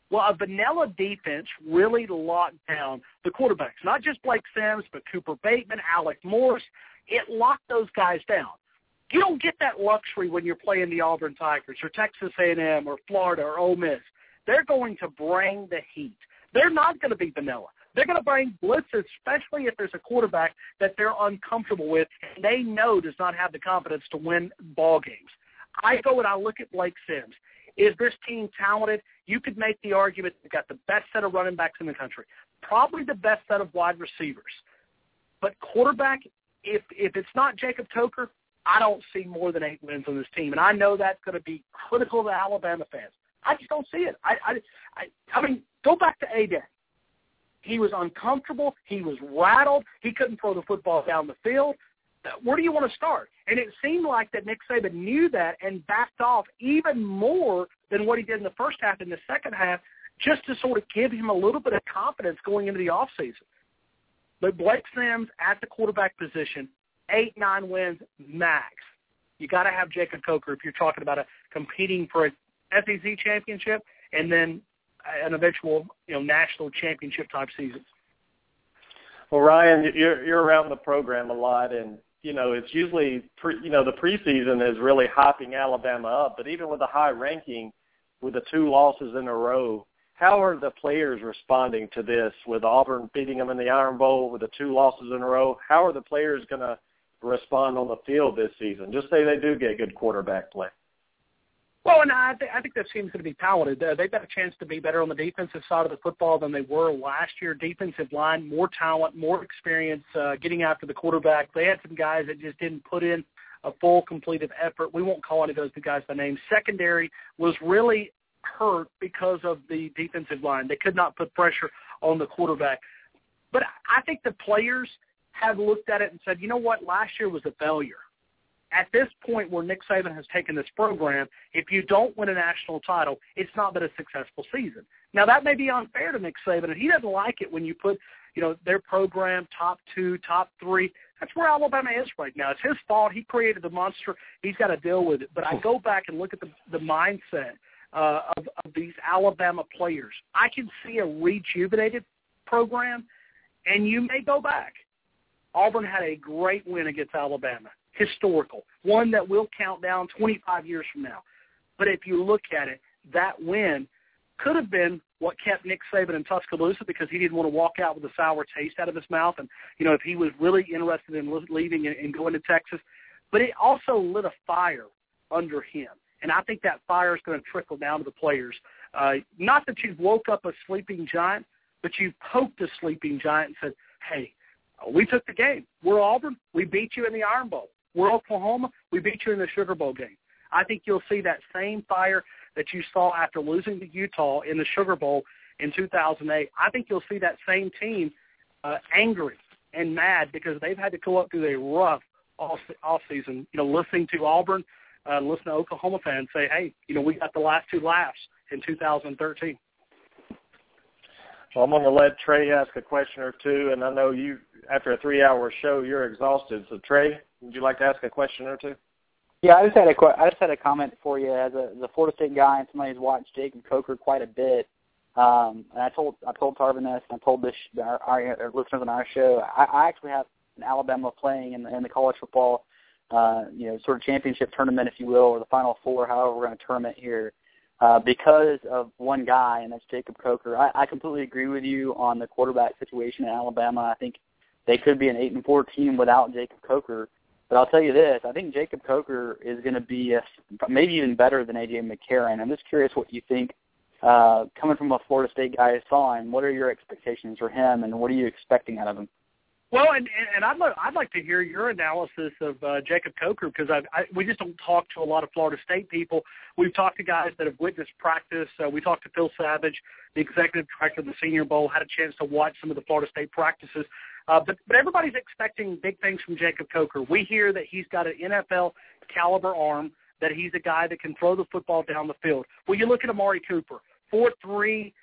Well, a vanilla defense really locked down the quarterbacks, not just Blake Sims, but Cooper Bateman, Alec Morris. It locked those guys down. You don't get that luxury when you're playing the Auburn Tigers or Texas A&M or Florida or Ole Miss. They're going to bring the heat. They're not going to be vanilla. They're going to bring blitzes, especially if there's a quarterback that they're uncomfortable with and they know does not have the confidence to win ball games. I go and I look at Blake Sims. Is this team talented? You could make the argument they've got the best set of running backs in the country, probably the best set of wide receivers. But quarterback, if if it's not Jacob Coker, I don't see more than eight wins on this team, and I know that's going to be critical to Alabama fans. I just don't see it. I I I, I mean, go back to A Day. He was uncomfortable. He was rattled. He couldn't throw the football down the field. Uh, Where do you want to start? And it seemed like that Nick Saban knew that and backed off even more than what he did in the first half. In the second half, just to sort of give him a little bit of confidence going into the off season. But Blake Sims at the quarterback position, eight nine wins max. You got to have Jacob Coker if you're talking about a competing for a SEC championship and then an eventual you know national championship type season. Well, Ryan, you're you're around the program a lot, and you know it's usually pre, you know the preseason is really hyping Alabama up, but even with a high ranking, with the two losses in a row, how are the players responding to this? With Auburn beating them in the Iron Bowl, with the two losses in a row, how are the players going to respond on the field this season? Just say they do get good quarterback play. Well, and I, th- I think that seems to be palatable. Uh, they've got a chance to be better on the defensive side of the football than they were last year. Defensive line, more talent, more experience uh, getting after the quarterback. They had some guys that just didn't put in a full, completed effort. We won't call any of those guys by name. Secondary was really hurt because of the defensive line. They could not put pressure on the quarterback. But I think the players have looked at it and said, you know what, last year was a failure at this point where Nick Saban has taken this program, if you don't win a national title, it's not been a successful season. Now that may be unfair to Nick Saban, and he doesn't like it when you put, you know, their program top two, top three. That's where Alabama is right now. It's his fault. He created the monster. He's got to deal with it. But I go back and look at the the mindset uh, of, of these Alabama players. I can see a rejuvenated program, and you may go back. Auburn had a great win against Alabama historical, one that will count down 25 years from now. But if you look at it, that win could have been what kept Nick Saban in Tuscaloosa because he didn't want to walk out with a sour taste out of his mouth. And, you know, if he was really interested in leaving and going to Texas, but it also lit a fire under him. And I think that fire is going to trickle down to the players. Uh, not that you've woke up a sleeping giant, but you've poked a sleeping giant and said, hey, we took the game. We're Auburn. We beat you in the Iron Bowl. We're Oklahoma. We beat you in the Sugar Bowl game. I think you'll see that same fire that you saw after losing to Utah in the Sugar Bowl in 2008. I think you'll see that same team uh, angry and mad because they've had to go up through a rough off, season. You know, listening to Auburn, uh, listening to Oklahoma fans say, "Hey, you know, we got the last two laughs in 2013." Well, I'm going to let Trey ask a question or two, and I know you, after a three-hour show, you're exhausted. So, Trey, would you like to ask a question or two? Yeah, I just had a I just had a comment for you as a the Florida State guy and somebody who's watched Jacob Coker quite a bit. Um, and I told I told Tarvin this, and I told this our, our, our listeners on our show. I, I actually have an Alabama playing in the, in the college football, uh, you know, sort of championship tournament, if you will, or the Final Four, however we're going to term it here, uh, because of one guy, and that's Jacob Coker. I, I completely agree with you on the quarterback situation in Alabama. I think they could be an eight and four team without Jacob Coker. But I'll tell you this: I think Jacob Coker is going to be a, maybe even better than AJ McCarron. I'm just curious what you think, uh, coming from a Florida State guy I saw him. What are your expectations for him, and what are you expecting out of him? Well, and and I'd like I'd like to hear your analysis of uh, Jacob Coker because I, I we just don't talk to a lot of Florida State people. We've talked to guys that have witnessed practice. Uh, we talked to Phil Savage, the executive director of the Senior Bowl, had a chance to watch some of the Florida State practices. Uh, but but everybody's expecting big things from Jacob Coker. We hear that he's got an NFL caliber arm, that he's a guy that can throw the football down the field. Well, you look at Amari Cooper, four three,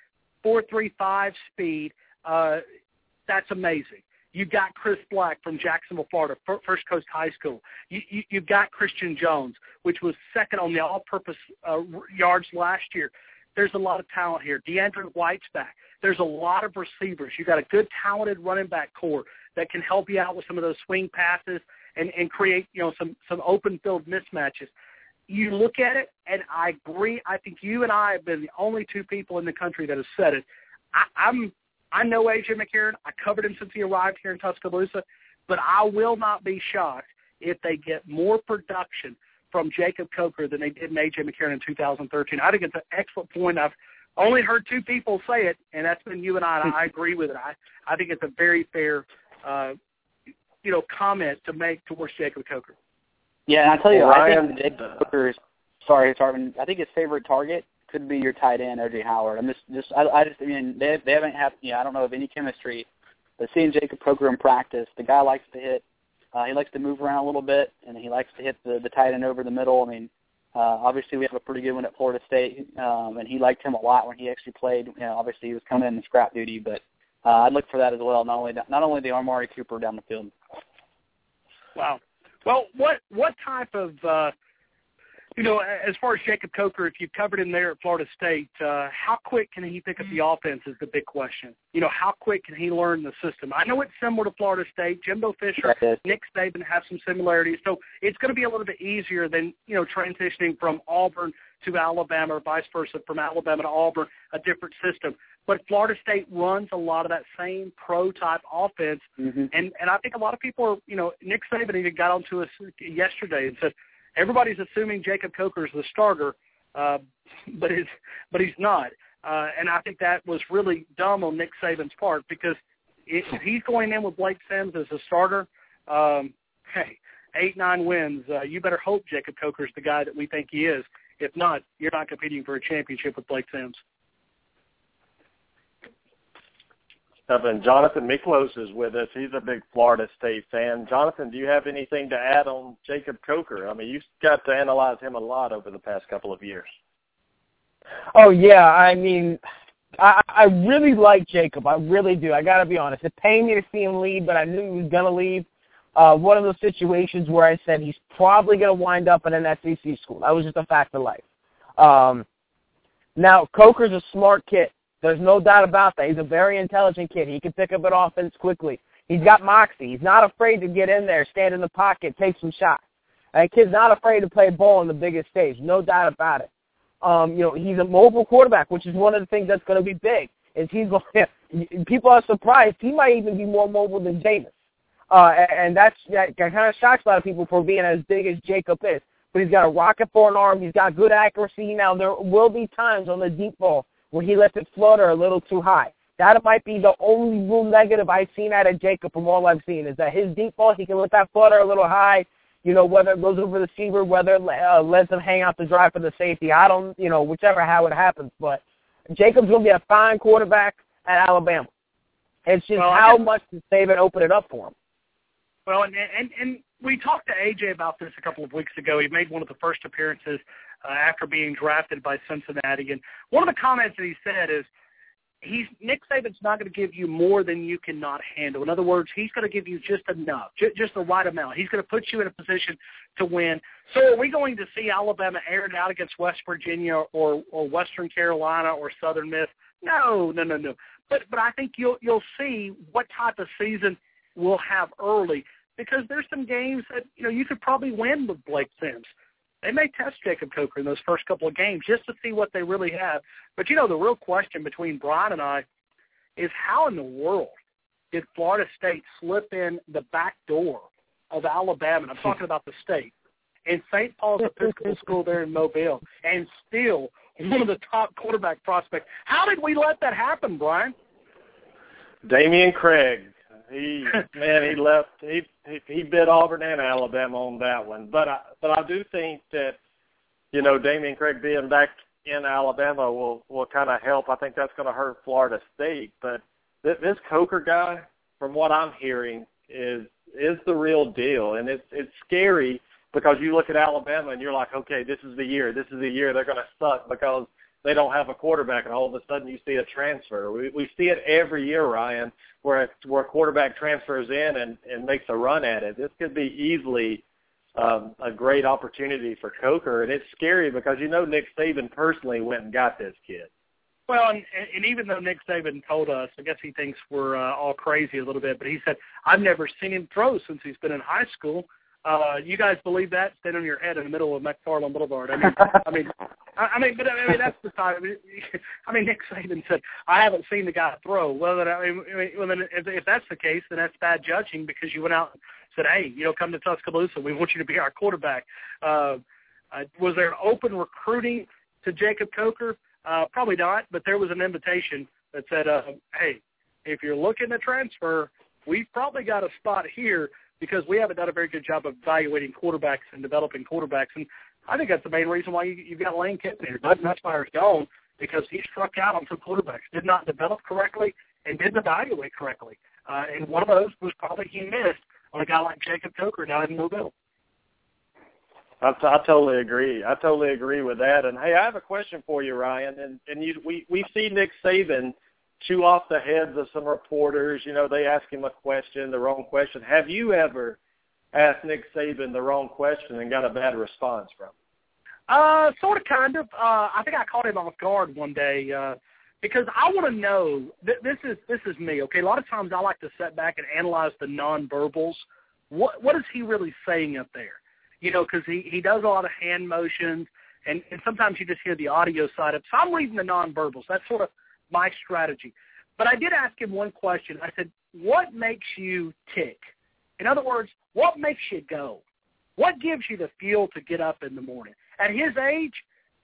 four three five speed. Uh, that's amazing. You've got Chris Black from Jacksonville, Florida, First Coast High School. You, you, you've got Christian Jones, which was second on the all-purpose uh, yards last year. There's a lot of talent here. DeAndre White's back. There's a lot of receivers. You've got a good, talented running back core that can help you out with some of those swing passes and, and create, you know, some some open field mismatches. You look at it, and I agree. I think you and I have been the only two people in the country that have said it. I, I'm I know AJ McCarron. I covered him since he arrived here in Tuscaloosa, but I will not be shocked if they get more production from Jacob Coker than they did in AJ McCarron in 2013. I think it's an excellent point. I've only heard two people say it, and that's been you and I. And I agree with it. I I think it's a very fair, uh, you know, comment to make towards Jacob Coker. Yeah, and I tell you, well, I Ryan, think Jacob Coker is. Sorry, Tarvin. I think his favorite target could be your tight end, OJ Howard. I'm just, just, I, I just, I mean, they they haven't had, you know, I don't know of any chemistry, but seeing Jacob Coker in practice, the guy likes to hit, uh, he likes to move around a little bit, and he likes to hit the the tight end over the middle. I mean, uh, obviously we have a pretty good one at Florida State, um, and he liked him a lot when he actually played. You know, obviously he was coming in in scrap duty, but uh, I'd look for that as well. Not only not only the Amari Cooper down the field. Wow. Well, what what type of uh, You know, as far as Jacob Coker, if you've covered him there at Florida State, uh, how quick can he pick up the offense is the big question. You know, how quick can he learn the system? I know it's similar to Florida State. Jimbo Fisher, Nick Saban have some similarities, so it's going to be a little bit easier than you know transitioning from Auburn to Alabama or vice versa from Alabama to Auburn, a different system. But Florida State runs a lot of that same pro type offense, mm-hmm. and and I think a lot of people, are, you know, Nick Saban even got onto us yesterday and said everybody's assuming Jacob Coker is the starter, uh, but he's but he's not. Uh, and I think that was really dumb on Nick Saban's part because if he's going in with Blake Sims as a starter, um, hey, eight nine wins. Uh, you better hope Jacob Coker is the guy that we think he is. If not, you're not competing for a championship with Blake Sims. And Jonathan Miklos is with us. He's a big Florida State fan. Jonathan, do you have anything to add on Jacob Coker? I mean, you've got to analyze him a lot over the past couple of years. Oh yeah, I mean, I, I really like Jacob. I really do. I got to be honest. It pained me to see him leave, but I knew he was gonna leave. Uh, one of those situations where I said he's probably gonna wind up in an SEC school. That was just a fact of life. Um, now Coker's a smart kid. There's no doubt about that. He's a very intelligent kid. He can pick up an offense quickly. He's got moxie. He's not afraid to get in there, stand in the pocket, take some shots. That kid's not afraid to play ball on the biggest stage. No doubt about it. Um, you know, he's a mobile quarterback, which is one of the things that's going to be big. Is he's going? people are surprised he might even be more mobile than Jameis, uh, and that's that, that kind of shocks a lot of people for being as big as Jacob is. But he's got a rocket for an arm. He's got good accuracy. Now there will be times on the deep ball where he lets it flutter a little too high. That might be the only real negative I've seen out of Jacob from all I've seen is that his deep ball, he can let that flutter a little high, you know, whether it goes over the receiver, whether it uh, lets him hang out the drive for the safety. I don't, you know, whichever how it happens. But Jacob's going to be a fine quarterback at Alabama. It's just well, how much does Saban open it up for him? Well, and, and and we talked to AJ about this a couple of weeks ago. He made one of the first appearances uh, after being drafted by Cincinnati, and one of the comments that he said is, "He's Nick Saban's not going to give you more than you cannot handle. In other words, he's going to give you just enough, j- just the right amount. He's going to put you in a position to win. So, are we going to see Alabama air it out against West Virginia or or Western Carolina or Southern Miss? No, no, no, no. But but I think you'll you'll see what type of season we'll have early because there's some games that you know you could probably win with Blake Sims. They may test Jacob Coker in those first couple of games just to see what they really have. But you know, the real question between Brian and I is how in the world did Florida State slip in the back door of Alabama? And I'm talking about the state and St. Paul's Episcopal School there in Mobile, and still one of the top quarterback prospects. How did we let that happen, Brian? Dameyune Craig he man, he left. He he, he bit Auburn and Alabama on that one. But I but I do think that you know Dameyune Craig being back in Alabama will will kind of help. I think that's going to hurt Florida State. But th- this Coker guy, from what I'm hearing, is is the real deal, and it's it's scary because you look at Alabama and you're like, okay, this is the year. This is the year they're going to suck because they don't have a quarterback, and all of a sudden you see a transfer. We we see it every year, Ryan, where where a quarterback transfers in and and makes a run at it. This could be easily um, a great opportunity for Coker, and it's scary because you know Nick Saban personally went and got this kid. Well, and, and even though Nick Saban told us, I guess he thinks we're uh, all crazy a little bit, but he said I've never seen him throw since he's been in high school. Uh, you guys believe that? Stand on your head in the middle of McFarland Boulevard. I mean, I mean, I mean, but I mean that's the time. I mean, I mean, Nick Saban said I haven't seen the guy throw. Well, then I mean, well, then if, if that's the case, then that's bad judging because you went out and said, hey, you know, come to Tuscaloosa. We want you to be our quarterback. Uh, uh, was there an open recruiting to Jacob Coker? Uh, probably not, but there was an invitation that said, uh, hey, if you're looking to transfer, we've probably got a spot here because we haven't done a very good job of evaluating quarterbacks and developing quarterbacks. And I think that's the main reason why you, you've got Lane Kiffin here. Doug Nussmeier's gone because he struck out on some quarterbacks, did not develop correctly, and didn't evaluate correctly. Uh, and one of those was probably he missed on a guy like Jacob Coker down in Mobile. I, I totally agree. I totally agree with that. And hey, I have a question for you, Ryan. And and you, we we see Nick Saban chew off the heads of some reporters. You know, they ask him a question, the wrong question. Have you ever asked Nick Saban the wrong question and got a bad response from him? Uh, sort of, kind of. Uh, I think I caught him off guard one day uh, because I want to know. Th- this is this is me. Okay, a lot of times I like to sit back and analyze the nonverbals. What what is he really saying up there? You know, because he he does a lot of hand motions, and and sometimes you just hear the audio side of. So I'm reading the nonverbals. That's sort of my strategy. But I did ask him one question. I said, "What makes you tick?" In other words, what makes you go? What gives you the feel to get up in the morning? At his age,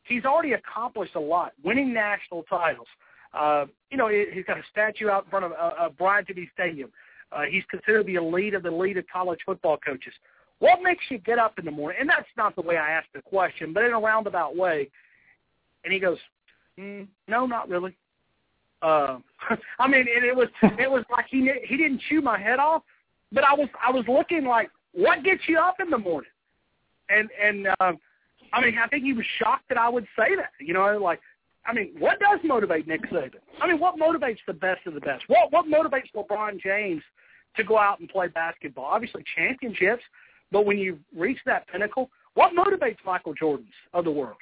he's already accomplished a lot, winning national titles. Uh, you know, he's got a statue out in front of uh, uh, Bryant Denny Stadium. Uh, he's considered the elite of the elite of college football coaches. What makes you get up in the morning? And that's not the way I asked the question, but in a roundabout way. And he goes, mm, "No, not really." Uh, I mean, it, it was it was like he he didn't chew my head off, but I was I was looking like, what gets you up in the morning? And and uh, I mean, I think he was shocked that I would say that. You know, like, I mean, what does motivate Nick Saban? I mean, what motivates the best of the best? What what motivates LeBron James to go out and play basketball? Obviously, championships. But when you reach that pinnacle, what motivates Michael Jordan's of the world?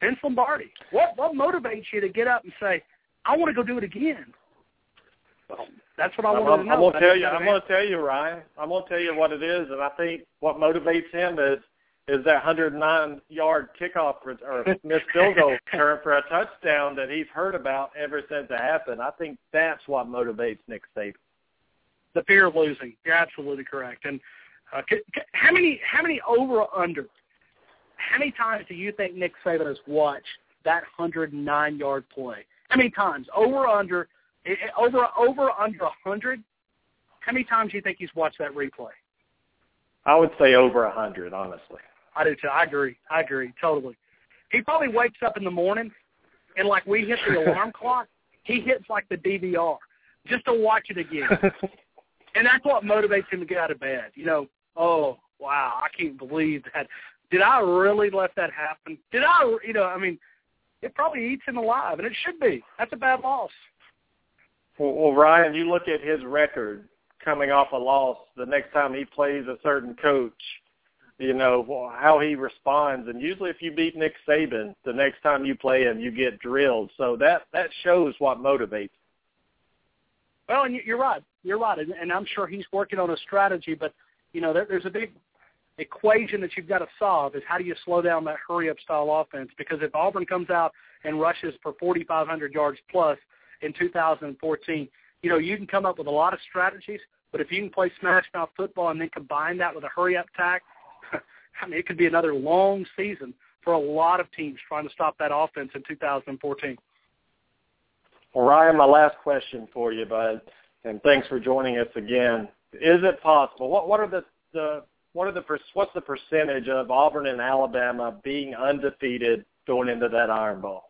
Vince Lombardi. What what motivates you to get up and say, I want to go do it again? Well, that's what I wanted I'm, to know. I'm gonna tell you. I'm gonna tell you, Ryan. I'm gonna tell you what it is, and I think what motivates him is is that 109 yard kickoff or, or missed field goal return for a touchdown that he's heard about ever since it happened. I think that's what motivates Nick Saban. the fear of losing. You're absolutely correct. And uh, c- c- how many how many over or under? How many times do you think Nick Saban has watched that 109 yard play? How many times over under? i- i- Over over under a 100? How many times do you think he's watched that replay? I would say over a hundred, honestly. I do too. I agree. I agree totally. He probably wakes up in the morning and like we hit the alarm clock, he hits like the DVR just to watch it again. and that's what motivates him to get out of bed. You know, oh wow, I can't believe that. Did I really let that happen? Did I? You know, I mean, it probably eats him alive, and it should be. That's a bad loss. Well, well, Ryan, you look at his record coming off a loss. The next time he plays a certain coach, you know how he responds. And usually, if you beat Nick Saban, the next time you play him, you get drilled. So that that shows what motivates. Well, and you- you're right. You're right, and, and I'm sure he's working on a strategy. But you know, there, there's a big equation that you've got to solve: is how do you slow down that hurry-up style offense? Because if Auburn comes out and rushes for 4,500 yards plus in 2014, you know, you can come up with a lot of strategies. But if you can play smash mouth football and then combine that with a hurry-up tack, I mean, it could be another long season for a lot of teams trying to stop that offense in 2014. Well, Ryan, my last question for you, bud, and thanks for joining us again. Is it possible? What what are the the what are the what's the percentage of Auburn and Alabama being undefeated going into that Iron Bowl?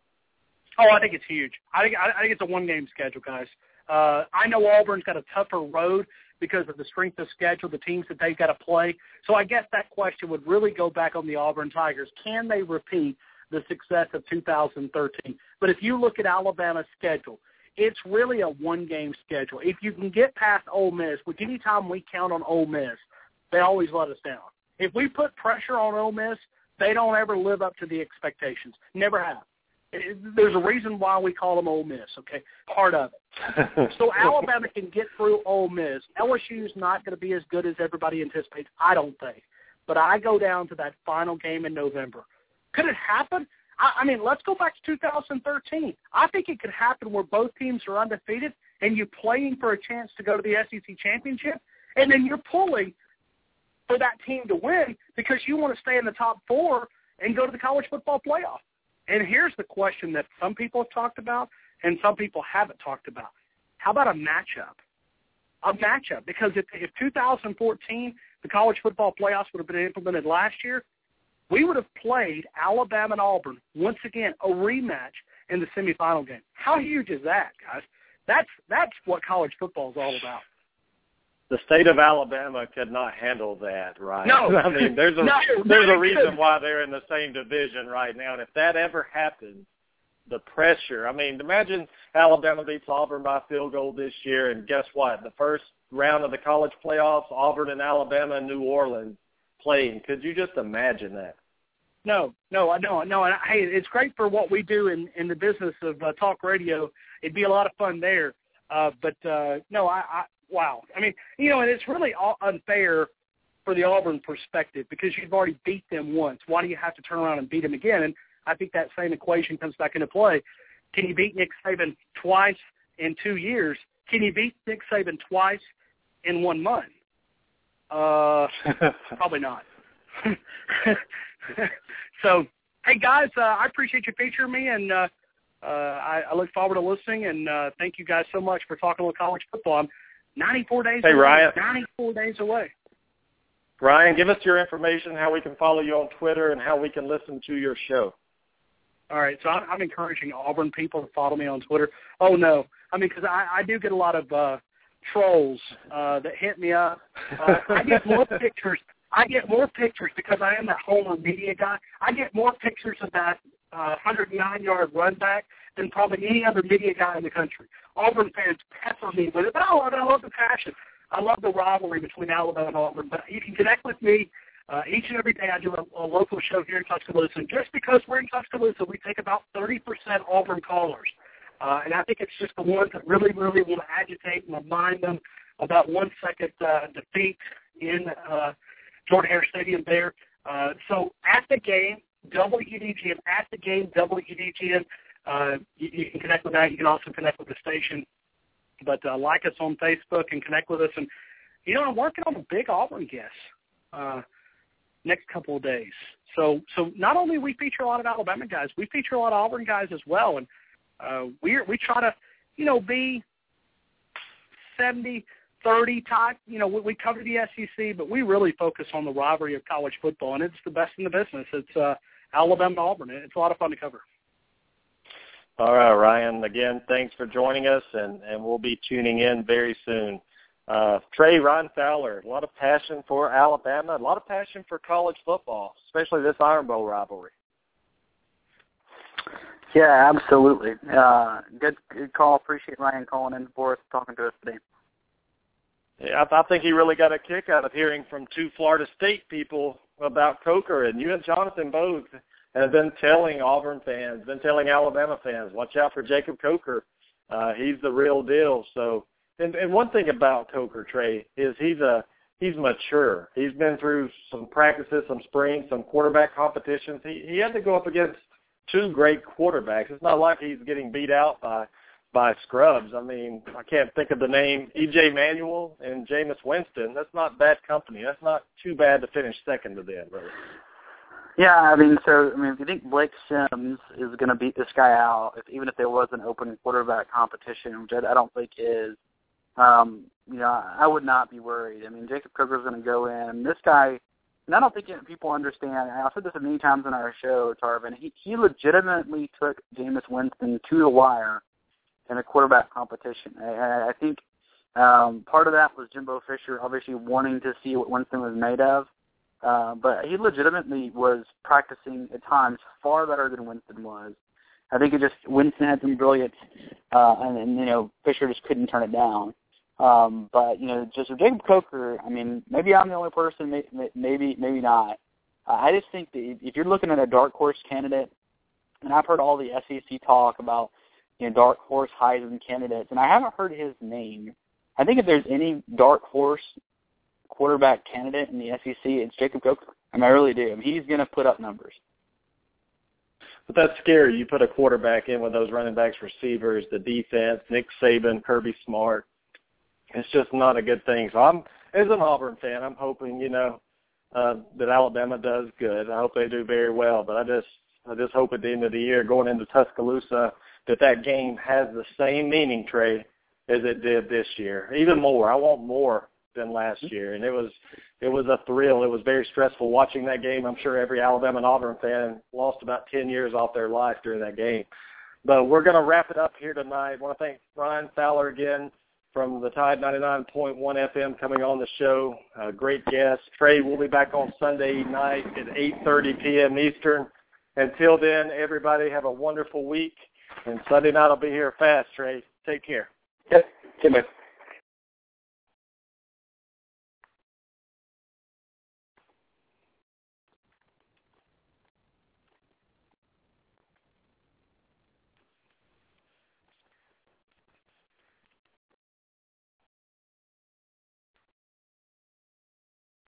Oh, I think it's huge. I think I, think it's a one-game schedule, guys. Uh, I know Auburn's got a tougher road because of the strength of schedule, the teams that they've got to play. So I guess that question would really go back on the Auburn Tigers. Can they repeat the success of 2013? But if you look at Alabama's schedule, it's really a one-game schedule. If you can get past Ole Miss, which any time we count on Ole Miss, they always let us down. If we put pressure on Ole Miss, they don't ever live up to the expectations. Never have. It- There's a reason why we call them Ole Miss. Okay, part of it. So Alabama can get through Ole Miss. LSU's not going to be as good as everybody anticipates, I don't think. But I go down to that final game in November. Could it happen? I, I mean, let's go back to 2013. I think it could happen where both teams are undefeated and you're playing for a chance to go to the SEC championship, and then you're pulling for that team to win because you want to stay in the top four and go to the college football playoff. And here's the question that some people have talked about and some people haven't talked about. How about a matchup? A matchup. Because if, if 2014, the college football playoffs would have been implemented last year, we would have played Alabama and Auburn once again, a rematch in the semifinal game. How huge is that, guys? That's that's what college football is all about. The state of Alabama could not handle that, right? No. I mean, there's a No, there's a reason couldn't. why they're in the same division right now, and if that ever happens, the pressure. I mean, imagine Alabama beats Auburn by a field goal this year, and guess what? The first round of the college playoffs, Auburn and Alabama and New Orleans playing. Could you just imagine that? No, no, I don't. No, and I, hey, it's great for what we do in in the business of uh, talk radio. It'd be a lot of fun there. Uh, but uh, no, I, I wow. I mean, you know, and it's really unfair for the Auburn perspective because you've already beat them once. Why do you have to turn around and beat them again? And I think that same equation comes back into play. Can you beat Nick Saban twice in two years? Can you beat Nick Saban twice in one month? Uh, probably not. so, hey guys, uh, I appreciate you featuring me, and uh, uh, I, I look forward to listening. And uh, thank you guys so much for talking about college football. I'm 94 days. Hey away, Ryan. 94 days away. Ryan, give us your information, how we can follow you on Twitter, and how we can listen to your show. All right, so I'm, I'm encouraging Auburn people to follow me on Twitter. Oh no, I mean because I, I do get a lot of uh, trolls uh, that hit me up. Uh, I get more pictures. I get more pictures because I am that Homer media guy. I get more pictures of that uh, 109-yard run back than probably any other media guy in the country. Auburn fans pepper me with it, but I love. I love the passion. I love the rivalry between Alabama and Auburn. But you can connect with me uh, each and every day. I do a, a local show here in Tuscaloosa. And just because we're in Tuscaloosa, we take about 30% Auburn callers. Uh, and I think it's just the ones that really, really want to agitate and remind them about one second uh, defeat in uh, Jordan Hare Stadium there. Uh, so at the game, WDGM, at the game, WDGM, uh, you, you can connect with that. You can also connect with the station. But uh, like us on Facebook and connect with us. And, you know, I'm working on a big Auburn guest uh, next couple of days. So, so not only we feature a lot of Alabama guys, we feature a lot of Auburn guys as well. And uh, we we try to, you know, be 70, 30 type. You know, we, we cover the SEC, but we really focus on the rivalry of college football, and it's the best in the business. It's uh, Alabama Auburn. It's a lot of fun to cover. All right, Ryan. Again, thanks for joining us, and, and we'll be tuning in very soon. Uh, Trey, Ryan Fowler, a lot of passion for Alabama, a lot of passion for college football, especially this Iron Bowl rivalry. Yeah, absolutely. Uh, good, good call. Appreciate Ryan calling in for us, talking to us today. Yeah, I, I think he really got a kick out of hearing from two Florida State people about Coker, and you and Jonathan both have been telling Auburn fans, been telling Alabama fans, watch out for Jacob Coker. Uh, he's the real deal. So, and, and one thing about Coker Trey is he's a he's mature. He's been through some practices, some spring, some quarterback competitions. He he had to go up against two great quarterbacks. It's not like he's getting beat out by by scrubs. I mean, I can't think of the name EJ Manuel and Jameis Winston. That's not bad company. That's not too bad to finish second to them, really. Yeah, I mean, so I mean, if you think Blake Sims is going to beat this guy out, if, even if there was an open quarterback competition, which I, I don't think is, um, you know, I would not be worried. I mean, Jacob Coker is going to go in. This guy, and I don't think people understand. I've said this many times in our show, Tarvin. He, he legitimately took Jameis Winston to the wire in a quarterback competition. I, I think um, part of that was Jimbo Fisher obviously wanting to see what Winston was made of. Uh, but he legitimately was practicing at times far better than Winston was. I think it just Winston had some brilliance, uh, and, and you know Fisher just couldn't turn it down. Um, but you know, just Jacob Coker, I mean, maybe I'm the only person, may, maybe maybe not. Uh, I just think that if you're looking at a dark horse candidate, and I've heard all the SEC talk about you know dark horse Heisman candidates, and I haven't heard his name. I think if there's any dark horse quarterback candidate in the SEC, it's Jacob Coker. I mean, I really do. I mean, he's going to put up numbers. But that's scary. You put a quarterback in with those running backs, receivers, the defense, Nick Saban, Kirby Smart. It's just not a good thing. So I'm, as an Auburn fan, I'm hoping you know uh, that Alabama does good. I hope they do very well. But I just, I just hope at the end of the year, going into Tuscaloosa, that that game has the same meaning, Trey, as it did this year. Even more. I want more than last year, and it was it was a thrill. It was very stressful watching that game. I'm sure every Alabama and Auburn fan lost about 10 years off their life during that game. But we're going to wrap it up here tonight. I want to thank Ryan Fowler again from the Tide 99.1 FM coming on the show. Uh, great guest. Trey will be back on Sunday night at 8.30 p.m. Eastern. Until then, everybody have a wonderful week. And Sunday night I'll be here fast, Trey. Take care. Yep. See you,